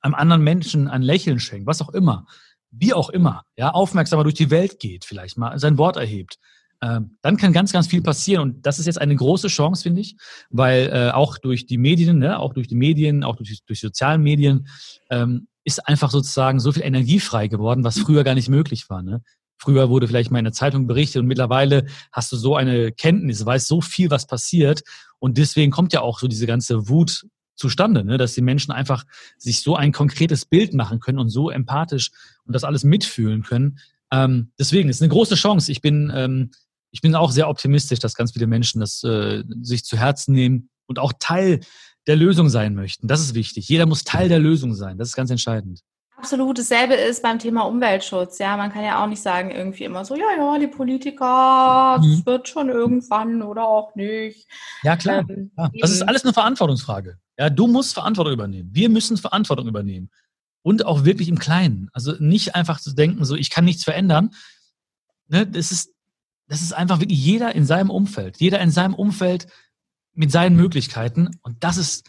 einem anderen Menschen ein Lächeln schenkt, was auch immer, wie auch immer, ja, aufmerksamer durch die Welt geht, vielleicht mal sein Wort erhebt, dann kann ganz, ganz viel passieren. Und das ist jetzt eine große Chance, finde ich, weil äh, auch durch die Medien, ne, auch durch die Medien, auch durch, durch sozialen Medien, ähm, ist einfach sozusagen so viel Energie frei geworden, was früher gar nicht möglich war. Ne? Früher wurde vielleicht mal in der Zeitung berichtet und mittlerweile hast du so eine Kenntnis, weißt so viel, was passiert. Und deswegen kommt ja auch so diese ganze Wut zustande, ne? dass die Menschen einfach sich so ein konkretes Bild machen können und so empathisch und das alles mitfühlen können. Ähm, deswegen ist eine große Chance. Ich bin ähm, ich bin auch sehr optimistisch, dass ganz viele Menschen das äh, sich zu Herzen nehmen und auch Teil der Lösung sein möchten. Das ist wichtig. Jeder muss Teil der Lösung sein. Das ist ganz entscheidend. Absolut. Dasselbe ist beim Thema Umweltschutz. Ja, man kann ja auch nicht sagen irgendwie immer so, ja, ja, die Politiker, mhm. das wird schon irgendwann oder auch nicht. Ja, klar. Ähm, ja, das ist alles eine Verantwortungsfrage. Ja, du musst Verantwortung übernehmen. Wir müssen Verantwortung übernehmen. Und auch wirklich im Kleinen. Also nicht einfach zu denken, so, ich kann nichts verändern. Ne, das ist, das ist einfach wirklich jeder in seinem Umfeld, jeder in seinem Umfeld mit seinen Möglichkeiten. Und das ist,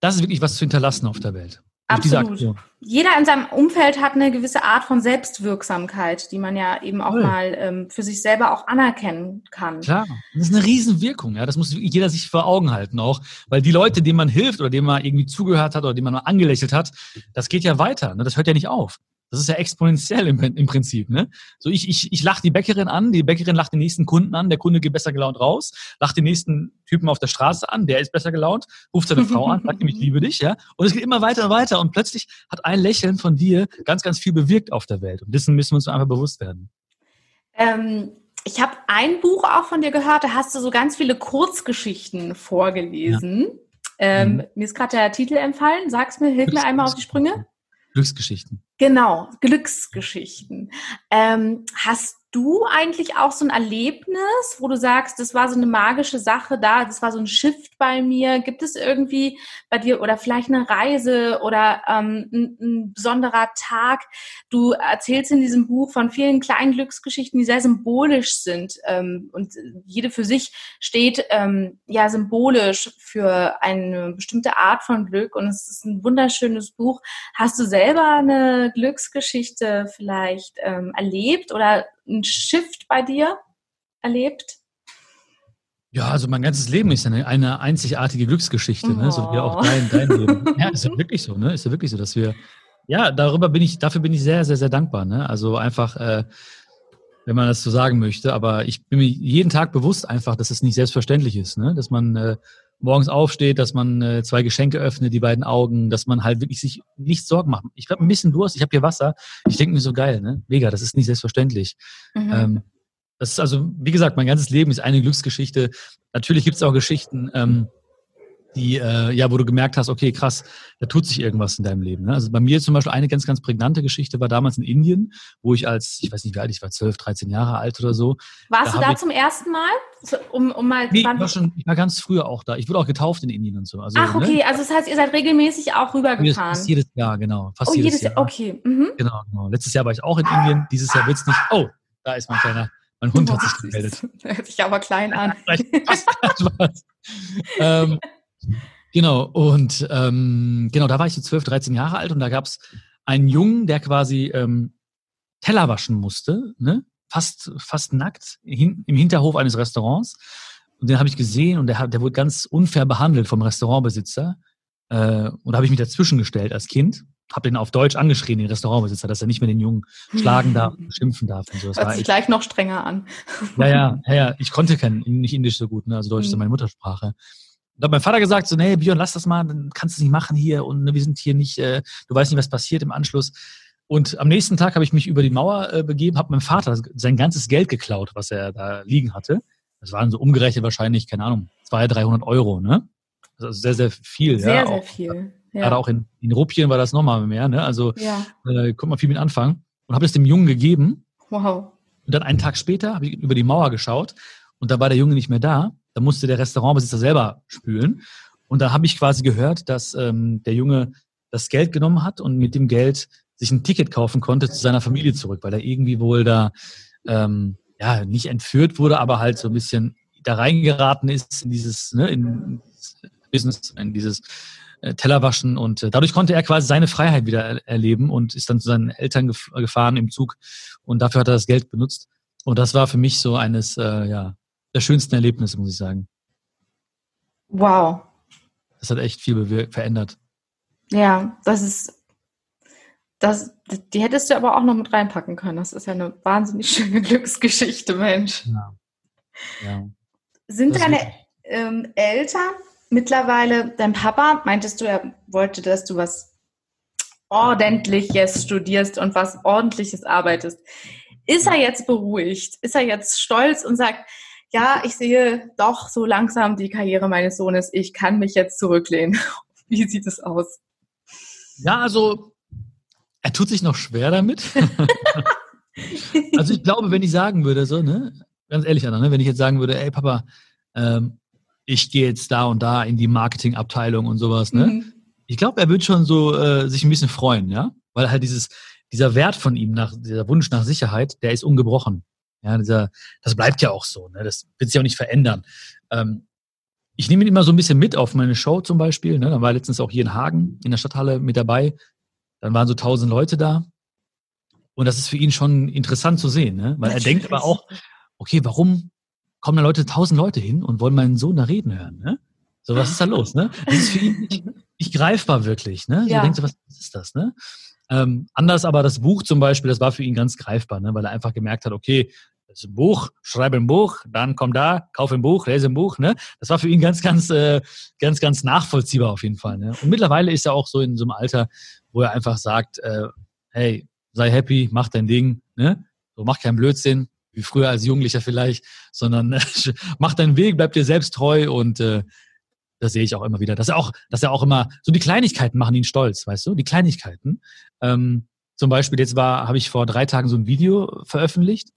das ist wirklich was zu hinterlassen auf der Welt. Absolut. Jeder in seinem Umfeld hat eine gewisse Art von Selbstwirksamkeit, die man ja eben auch Voll. mal ähm, für sich selber auch anerkennen kann. Klar, das ist eine Riesenwirkung, ja. Das muss jeder sich vor Augen halten auch. Weil die Leute, denen man hilft oder denen man irgendwie zugehört hat oder denen man mal angelächelt hat, das geht ja weiter. Ne? Das hört ja nicht auf. Das ist ja exponentiell im, im Prinzip. Ne? So ich, ich, ich lache die Bäckerin an, die Bäckerin lacht den nächsten Kunden an, der Kunde geht besser gelaunt raus, lacht den nächsten Typen auf der Straße an, der ist besser gelaunt, ruft seine Frau an, sagt ihm, ich liebe dich, ja. Und es geht immer weiter und weiter und plötzlich hat ein Lächeln von dir ganz, ganz viel bewirkt auf der Welt. Und dessen müssen wir uns einfach bewusst werden. Ähm, ich habe ein Buch auch von dir gehört, da hast du so ganz viele Kurzgeschichten vorgelesen. Ja. Ähm, mhm. Mir ist gerade der Titel empfallen. Sag's mir, hilf mir einmal auf die Sprünge. Glücksgeschichten. Genau, Glücksgeschichten. Ähm, hast du eigentlich auch so ein Erlebnis, wo du sagst, das war so eine magische Sache da, das war so ein Shift bei mir? Gibt es irgendwie bei dir oder vielleicht eine Reise oder ähm, ein, ein, besonderer Tag? Du erzählst in diesem Buch von vielen kleinen Glücksgeschichten, die sehr symbolisch sind ähm, und jede für sich steht ähm, ja symbolisch für eine bestimmte Art von Glück und es ist ein wunderschönes Buch. Hast du selber eine Glücksgeschichte vielleicht ähm, erlebt oder ein Shift bei dir erlebt? Ja, also mein ganzes Leben ist eine, eine einzigartige Glücksgeschichte, oh. ne? so wie auch dein, dein Leben. Ja, ist ja wirklich so, ne? Ist ja wirklich so, dass wir, ja, darüber bin ich, dafür bin ich sehr, sehr, sehr dankbar, ne? Also einfach, äh, wenn man das so sagen möchte, aber ich bin mir jeden Tag bewusst einfach, dass es nicht selbstverständlich ist, ne? Dass man äh, morgens aufsteht, dass man äh, zwei Geschenke öffnet, die beiden Augen, dass man halt wirklich sich nicht Sorgen macht. Ich habe ein bisschen Durst, ich habe hier Wasser. Ich denke mir so geil, ne? Mega, das ist nicht selbstverständlich. Mhm. Ähm, das ist also, wie gesagt, mein ganzes Leben ist eine Glücksgeschichte. Natürlich gibt es auch Geschichten, ähm, die, äh, ja, wo du gemerkt hast, okay, krass, da tut sich irgendwas in deinem Leben. Ne? Also bei mir zum Beispiel eine ganz, ganz prägnante Geschichte war damals in Indien, wo ich als, ich weiß nicht wie alt, ich war 12, 13 Jahre alt oder so. Warst da du da ich, zum ersten Mal? Um, um mal nee, ich war, schon, ich war ganz früher auch da. Ich wurde auch getauft in Indien und so. Also, Ach, okay, ne? also das heißt, ihr seid regelmäßig auch rübergefahren. Fast jedes Jahr, genau. Fast oh, jedes, Jahr. Okay. Mhm. Genau, genau. Letztes Jahr war ich auch in Indien, dieses Jahr wird es nicht. Oh, da ist mein kleiner, mein Hund hat sich gemeldet. Hört sich aber klein an. ähm, Genau, und ähm, genau, da war ich so 12, 13 Jahre alt und da gab es einen Jungen, der quasi ähm, Teller waschen musste, ne? fast, fast nackt, hin, im Hinterhof eines Restaurants. Und den habe ich gesehen und der, der wurde ganz unfair behandelt vom Restaurantbesitzer. Äh, und da habe ich mich dazwischen gestellt als Kind, habe den auf Deutsch angeschrien, den Restaurantbesitzer, dass er nicht mehr den Jungen schlagen darf, schimpfen darf und so. Das Hört sich gleich noch strenger an. Ja, ja, ja, ja. Ich konnte kein, nicht Indisch so gut, ne? also Deutsch ist mhm. meine Muttersprache. Da hat mein Vater gesagt, so, nee, Björn, lass das mal, dann kannst du es nicht machen hier und ne, wir sind hier nicht, äh, du weißt nicht, was passiert im Anschluss. Und am nächsten Tag habe ich mich über die Mauer äh, begeben, habe meinem Vater sein ganzes Geld geklaut, was er da liegen hatte. Das waren so umgerechnet wahrscheinlich, keine Ahnung, 200, 300 Euro, ne? Also sehr, sehr viel. Sehr, ja, sehr auch, viel. Ja. Gerade auch in, in Rupien war das nochmal mehr, ne? Also ja. äh, konnte man viel mit anfangen. Und habe es dem Jungen gegeben. Wow. Und dann einen Tag später habe ich über die Mauer geschaut und da war der Junge nicht mehr da. Da musste der Restaurantbesitzer selber spülen. Und da habe ich quasi gehört, dass ähm, der Junge das Geld genommen hat und mit dem Geld sich ein Ticket kaufen konnte zu seiner Familie zurück, weil er irgendwie wohl da ähm, ja nicht entführt wurde, aber halt so ein bisschen da reingeraten ist in dieses, ne, in Business, in dieses äh, Tellerwaschen und äh, dadurch konnte er quasi seine Freiheit wieder er erleben und ist dann zu seinen Eltern gef gefahren im Zug und dafür hat er das Geld benutzt. Und das war für mich so eines äh, ja, der schönsten Erlebnisse, muss ich sagen. Wow. Das hat echt viel verändert. Ja, das ist, das, die hättest du aber auch noch mit reinpacken können. Das ist ja eine wahnsinnig schöne Glücksgeschichte, Mensch. Ja. ja. Sind deine ähm, Eltern mittlerweile, dein Papa, meintest du, er wollte, dass du was Ordentliches studierst und was Ordentliches arbeitest. Ist er jetzt beruhigt? Ist er jetzt stolz und sagt, ja, ich sehe doch so langsam die Karriere meines Sohnes. Ich kann mich jetzt zurücklehnen. Wie sieht es aus? Ja, also er tut sich noch schwer damit. also ich glaube, wenn ich sagen würde, so, ne, ganz ehrlich, Anna, ne, wenn ich jetzt sagen würde, ey Papa, ähm, ich gehe jetzt da und da in die Marketingabteilung und sowas, ne? Mhm. Ich glaube, er würde schon so äh, sich ein bisschen freuen, ja, weil halt dieses dieser Wert von ihm nach dieser Wunsch nach Sicherheit, der ist ungebrochen. Ja, dieser, das bleibt ja auch so. Ne? Das wird sich auch nicht verändern. Ähm, ich nehme ihn immer so ein bisschen mit auf meine Show zum Beispiel. Ne? Da war letztens auch hier in Hagen in der Stadthalle mit dabei. Dann waren so tausend Leute da. Und das ist für ihn schon interessant zu sehen, ne? weil Natürlich. er denkt aber auch, okay, warum kommen da Leute, tausend Leute hin und wollen meinen Sohn da reden hören? Ne? So, was ist da los? Ne? Das ist für ihn nicht, nicht greifbar wirklich. Ne? Ja. So denkt so, was ist das? Ne? Ähm, anders aber das Buch zum Beispiel, das war für ihn ganz greifbar, ne? weil er einfach gemerkt hat, okay, ein Buch, schreibe ein Buch, dann komm da, kauf ein Buch, lese ein Buch. Ne? Das war für ihn ganz, ganz, äh, ganz, ganz nachvollziehbar auf jeden Fall. Ne? Und mittlerweile ist er auch so in so einem Alter, wo er einfach sagt, äh, hey, sei happy, mach dein Ding, ne? So mach keinen Blödsinn, wie früher als Jugendlicher vielleicht, sondern äh, mach deinen Weg, bleib dir selbst treu und äh, das sehe ich auch immer wieder. Dass er auch, dass er auch immer, so die Kleinigkeiten machen ihn stolz, weißt du? Die Kleinigkeiten. Ähm, zum Beispiel, jetzt war, habe ich vor drei Tagen so ein Video veröffentlicht.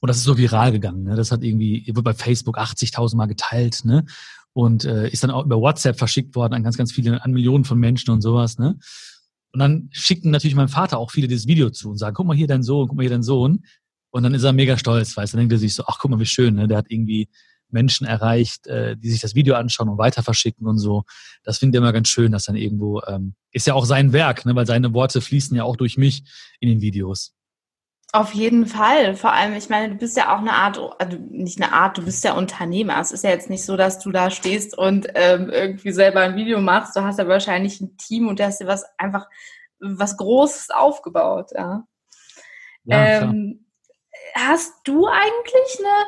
Und das ist so viral gegangen. Ne? Das hat irgendwie, wird bei Facebook 80.000 Mal geteilt, ne? Und äh, ist dann auch über WhatsApp verschickt worden an ganz, ganz viele, an Millionen von Menschen und sowas, ne? Und dann schickten natürlich mein Vater auch viele dieses Video zu und sagen, guck mal hier dein Sohn, guck mal hier dein Sohn. Und dann ist er mega stolz, weißt du, dann denkt er sich so, ach guck mal, wie schön, ne? Der hat irgendwie Menschen erreicht, äh, die sich das Video anschauen und weiter verschicken und so. Das finde ich immer ganz schön, dass dann irgendwo, ähm, ist ja auch sein Werk, ne, weil seine Worte fließen ja auch durch mich in den Videos. Auf jeden Fall. Vor allem, ich meine, du bist ja auch eine Art, also nicht eine Art, du bist ja Unternehmer. Es ist ja jetzt nicht so, dass du da stehst und ähm, irgendwie selber ein Video machst. Du hast ja wahrscheinlich ein Team und du hast dir was einfach was Großes aufgebaut. Ja. ja ähm, hast du eigentlich eine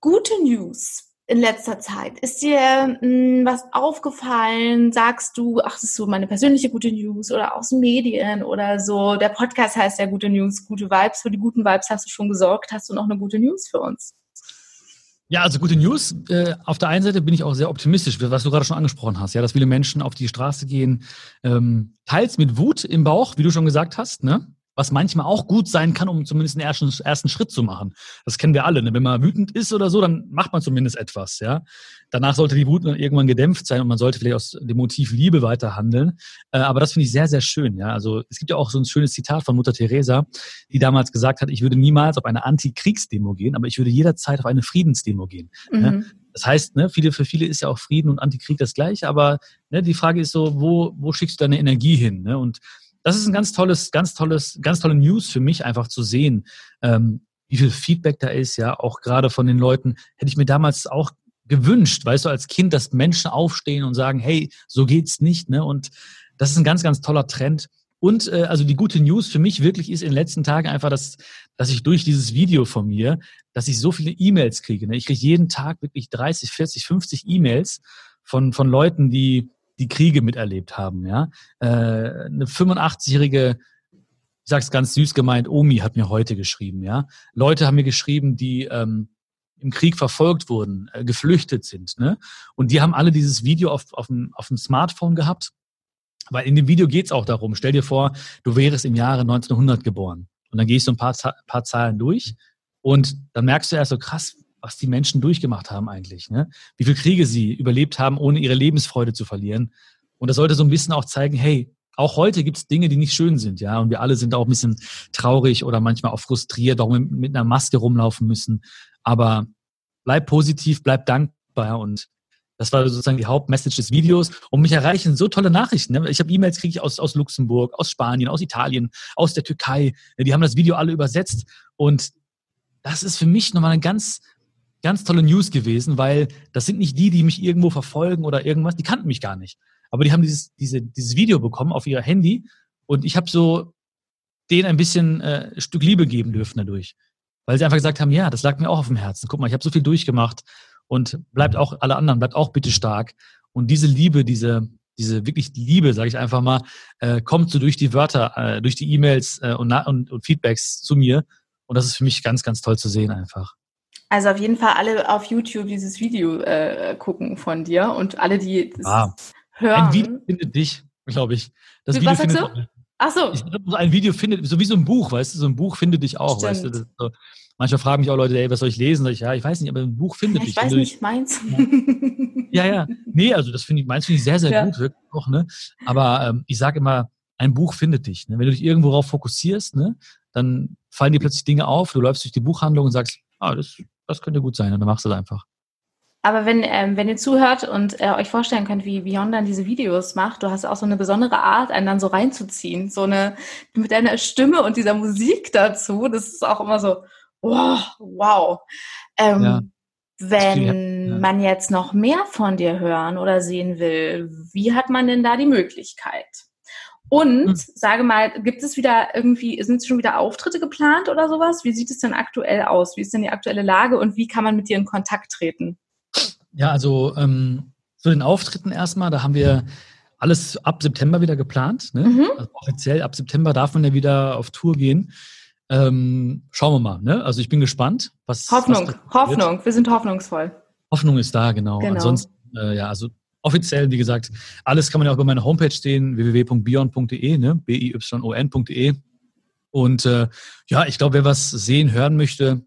gute News in letzter Zeit? Ist dir mh, hm, was aufgefallen? Sagst du, ach, das ist so meine persönliche gute News oder aus den Medien oder so? Der Podcast heißt ja gute News, gute Vibes. Für die guten Vibes hast du schon gesorgt. Hast du noch eine gute News für uns? Ja, also gute News. Äh, auf der einen Seite bin ich auch sehr optimistisch, was du gerade schon angesprochen hast, ja, dass viele Menschen auf die Straße gehen, ähm, teils mit Wut im Bauch, wie du schon gesagt hast, ne? Was manchmal auch gut sein kann, um zumindest einen ersten, ersten Schritt zu machen. Das kennen wir alle. Ne? Wenn man wütend ist oder so, dann macht man zumindest etwas. Ja, danach sollte die Wut dann irgendwann gedämpft sein und man sollte vielleicht aus dem Motiv Liebe weiter handeln. Äh, aber das finde ich sehr, sehr schön. Ja, also es gibt ja auch so ein schönes Zitat von Mutter Teresa, die damals gesagt hat: Ich würde niemals auf eine Antikriegsdemo gehen, aber ich würde jederzeit auf eine Friedensdemo gehen. Mhm. Ja? Das heißt, ne, viele, für viele ist ja auch Frieden und Antikrieg das gleiche, aber ne, die Frage ist so, wo, wo schickst du deine Energie hin? Ne? Und das ist ein ganz tolles, ganz tolles, ganz tolle News für mich, einfach zu sehen, ähm, wie viel Feedback da ist, ja, auch gerade von den Leuten. Hätte ich mir damals auch gewünscht, weißt du, als Kind, dass Menschen aufstehen und sagen, hey, so geht's nicht, ne? Und das ist ein ganz, ganz toller Trend. Und äh, also die gute News für mich wirklich ist in den letzten Tagen einfach, dass, dass ich durch dieses Video von mir, dass ich so viele E-Mails kriege. Ne? Ich kriege jeden Tag wirklich 30, 40, 50 E-Mails von, von Leuten, die die Kriege miterlebt haben. Ja, äh, eine 85-jährige, ich sag's ganz süß gemeint, Omi hat mir heute geschrieben. Ja, Leute haben mir geschrieben, die ähm, im Krieg verfolgt wurden, äh, geflüchtet sind. Ne? Und die haben alle dieses Video auf, auf, dem, auf dem Smartphone gehabt. Weil in dem Video geht's auch darum, stell dir vor, du wärst im Jahre 1900 geboren. Und dann gehst du ein paar, paar Zahlen durch und dann merkst du erst so krass, was die Menschen durchgemacht haben eigentlich. Ne? Wie viele Kriege sie überlebt haben, ohne ihre Lebensfreude zu verlieren. Und das sollte so ein bisschen auch zeigen, hey, auch heute gibt es Dinge, die nicht schön sind, ja. Und wir alle sind auch ein bisschen traurig oder manchmal auch frustriert, auch mit, mit einer Maske rumlaufen müssen. Aber bleib positiv, bleib dankbar und das war sozusagen die Hauptmessage des Videos. Und mich erreichen so tolle Nachrichten. Ne? Ich habe E-Mails kriege ich aus, aus Luxemburg, aus Spanien, aus Italien, aus der Türkei. Die haben das Video alle übersetzt. Und das ist für mich nochmal ein ganz ganz tolle News gewesen, weil das sind nicht die, die mich irgendwo verfolgen oder irgendwas, die kannten mich gar nicht. Aber die haben dieses, diese, dieses Video bekommen auf ihr Handy und ich habe so denen ein bisschen äh, Stück Liebe geben dürfen dadurch. Weil sie einfach gesagt haben, ja, das lag mir auch auf dem Herzen. Guck mal, ich habe so viel durchgemacht und bleibt auch alle anderen, bleibt auch bitte stark. Und diese Liebe, diese, diese wirklich Liebe, sage ich einfach mal, äh, kommt so durch die Wörter, äh, durch die E-Mails äh, und, und, und Feedbacks zu mir. Und das ist für mich ganz, ganz toll zu sehen einfach. Also auf jeden Fall alle auf YouTube dieses Video äh, gucken von dir und alle, die das ah, hören. Ein Video findet dich, glaube ich. Das Wie, Video findet du? Ach so. Ich, ein Video findet, so wie so ein Buch, weißt du, so ein Buch findet dich auch, Stimmt. weißt du. So, manchmal fragen mich auch Leute, ey, was soll ich lesen? Sag ich, ja, ich weiß nicht, aber ein Buch findet ja, ich dich. Ich weiß nicht, meins. Ja, ja. Nee, also das finde ich, meins finde ich sehr, sehr ja. gut, wirklich auch, ne? Aber ähm, ich sage immer, ein Buch findet dich. Ne? Wenn du dich irgendwo darauf fokussierst, ne, dann fallen dir plötzlich Dinge auf, du läufst durch die Buchhandlung und sagst, ah, das das könnte gut sein und dann machst du es einfach. Aber wenn, ähm, wenn ihr zuhört und äh, euch vorstellen könnt, wie Beyond dann diese Videos macht, du hast auch so eine besondere Art, einen dann so reinzuziehen. So eine, mit deiner Stimme und dieser Musik dazu, das ist auch immer so, wow, wow. Ähm, ja. Wenn ja. man jetzt noch mehr von dir hören oder sehen will, wie hat man denn da die Möglichkeit? Und hm. sage mal, gibt es wieder irgendwie, sind schon wieder Auftritte geplant oder sowas? Wie sieht es denn aktuell aus? Wie ist denn die aktuelle Lage und wie kann man mit dir in Kontakt treten? Ja, also ähm, zu den Auftritten erstmal, da haben wir alles ab September wieder geplant. Ne? Mhm. Also offiziell ab September darf man ja wieder auf Tour gehen. Ähm, schauen wir mal. Ne? Also ich bin gespannt. Was, Hoffnung, was Hoffnung. Wir sind hoffnungsvoll. Hoffnung ist da, genau. genau. Ansonsten, äh, ja, also offiziell, wie gesagt, alles kann man ja auch über meine Homepage stehen, www.bion.de, ne? B-I-Y-O-N.de. Und äh, ja, ich glaube, wer was sehen, hören möchte,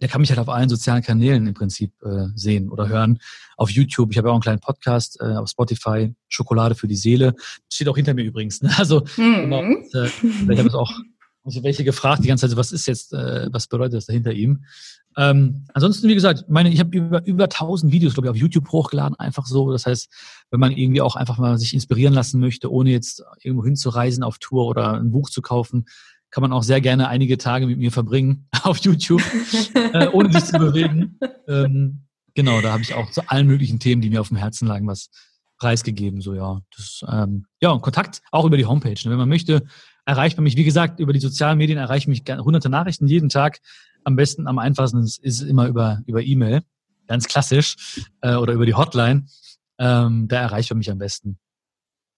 der kann mich halt auf allen sozialen Kanälen im Prinzip äh, sehen oder hören. Auf YouTube, ich habe ja auch einen kleinen Podcast äh, auf Spotify, Schokolade für die Seele. Steht auch hinter mir übrigens. Ne? Also mhm. genau, äh, vielleicht habe ich auch also welche gefragt die ganze Zeit, was ist jetzt, äh, was bedeutet das da hinter ihm? Ähm, ansonsten, wie gesagt, meine, ich habe über, über 1000 Videos, glaube ich, auf YouTube hochgeladen, einfach so. Das heißt, wenn man irgendwie auch einfach mal sich inspirieren lassen möchte, ohne jetzt irgendwo hinzureisen auf Tour oder ein Buch zu kaufen, kann man auch sehr gerne einige Tage mit mir verbringen auf YouTube, äh, ohne sich zu bewegen. Ähm, genau, da habe ich auch zu allen möglichen Themen, die mir auf dem Herzen lagen, was preisgegeben. So ja, das, ähm, ja und Kontakt auch über die Homepage. Ne? Wenn man möchte, erreicht man mich. Wie gesagt, über die sozialen Medien erreichen mich hunderte Nachrichten jeden Tag am besten, am einfachsten ist, ist immer über über E-Mail. ganz klassisch, äh, oder über die Hotline. Ähm, da erreicht man mich am besten.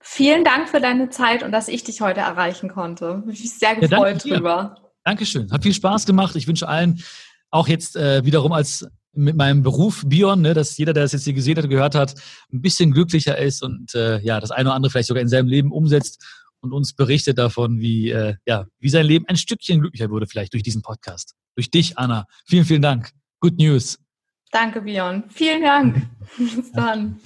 Vielen Dank für deine Zeit und dass ich dich heute erreichen konnte. Ich bin sehr gefreut ja, drüber. Dankeschön. Hat viel Spaß gemacht. Ich wünsche allen auch jetzt äh, wiederum als mit meinem Beruf Bion, ne, dass jeder, der das jetzt hier gesehen hat, gehört hat, ein bisschen glücklicher ist und äh, ja, das eine oder andere vielleicht sogar in seinem Leben umsetzt und uns berichtet davon, wie, äh, ja, wie sein Leben ein Stückchen glücklicher wurde, vielleicht durch diesen Podcast. Durch dich, Anna. Vielen, vielen Dank. Good News. Danke, Bion. Vielen Dank. Bis dann.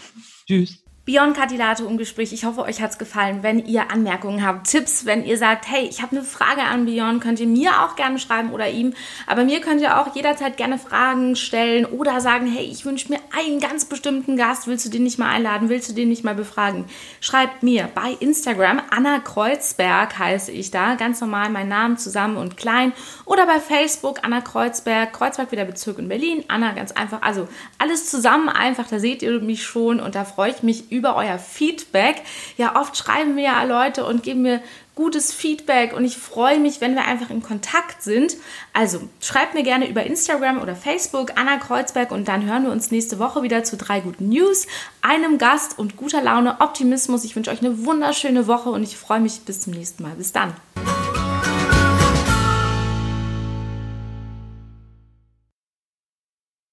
Tschüss. Beyond Cadillato im Gespräch. Ich hoffe, euch hat es gefallen. Wenn ihr Anmerkungen habt, Tipps, wenn ihr sagt, hey, ich habe eine Frage an Beyond, könnt ihr mir auch gerne schreiben oder ihm. Aber mir könnt ihr auch jederzeit gerne Fragen stellen oder sagen, hey, ich wünsche mir einen ganz bestimmten Gast. Willst du den nicht mal einladen? Willst du den nicht mal befragen? Schreibt mir bei Instagram, Anna Kreuzberg heiße ich da, ganz normal mein Name zusammen und klein. Oder bei Facebook, Anna Kreuzberg, Kreuzberg wieder Bezirk in Berlin. Anna ganz einfach, also alles zusammen einfach, da seht ihr mich schon und da freue ich mich über über euer Feedback. Ja, oft schreiben mir ja Leute und geben mir gutes Feedback und ich freue mich, wenn wir einfach in Kontakt sind. Also schreibt mir gerne über Instagram oder Facebook Anna Kreuzberg und dann hören wir uns nächste Woche wieder zu drei guten News, einem Gast und guter Laune, Optimismus. Ich wünsche euch eine wunderschöne Woche und ich freue mich bis zum nächsten Mal. Bis dann.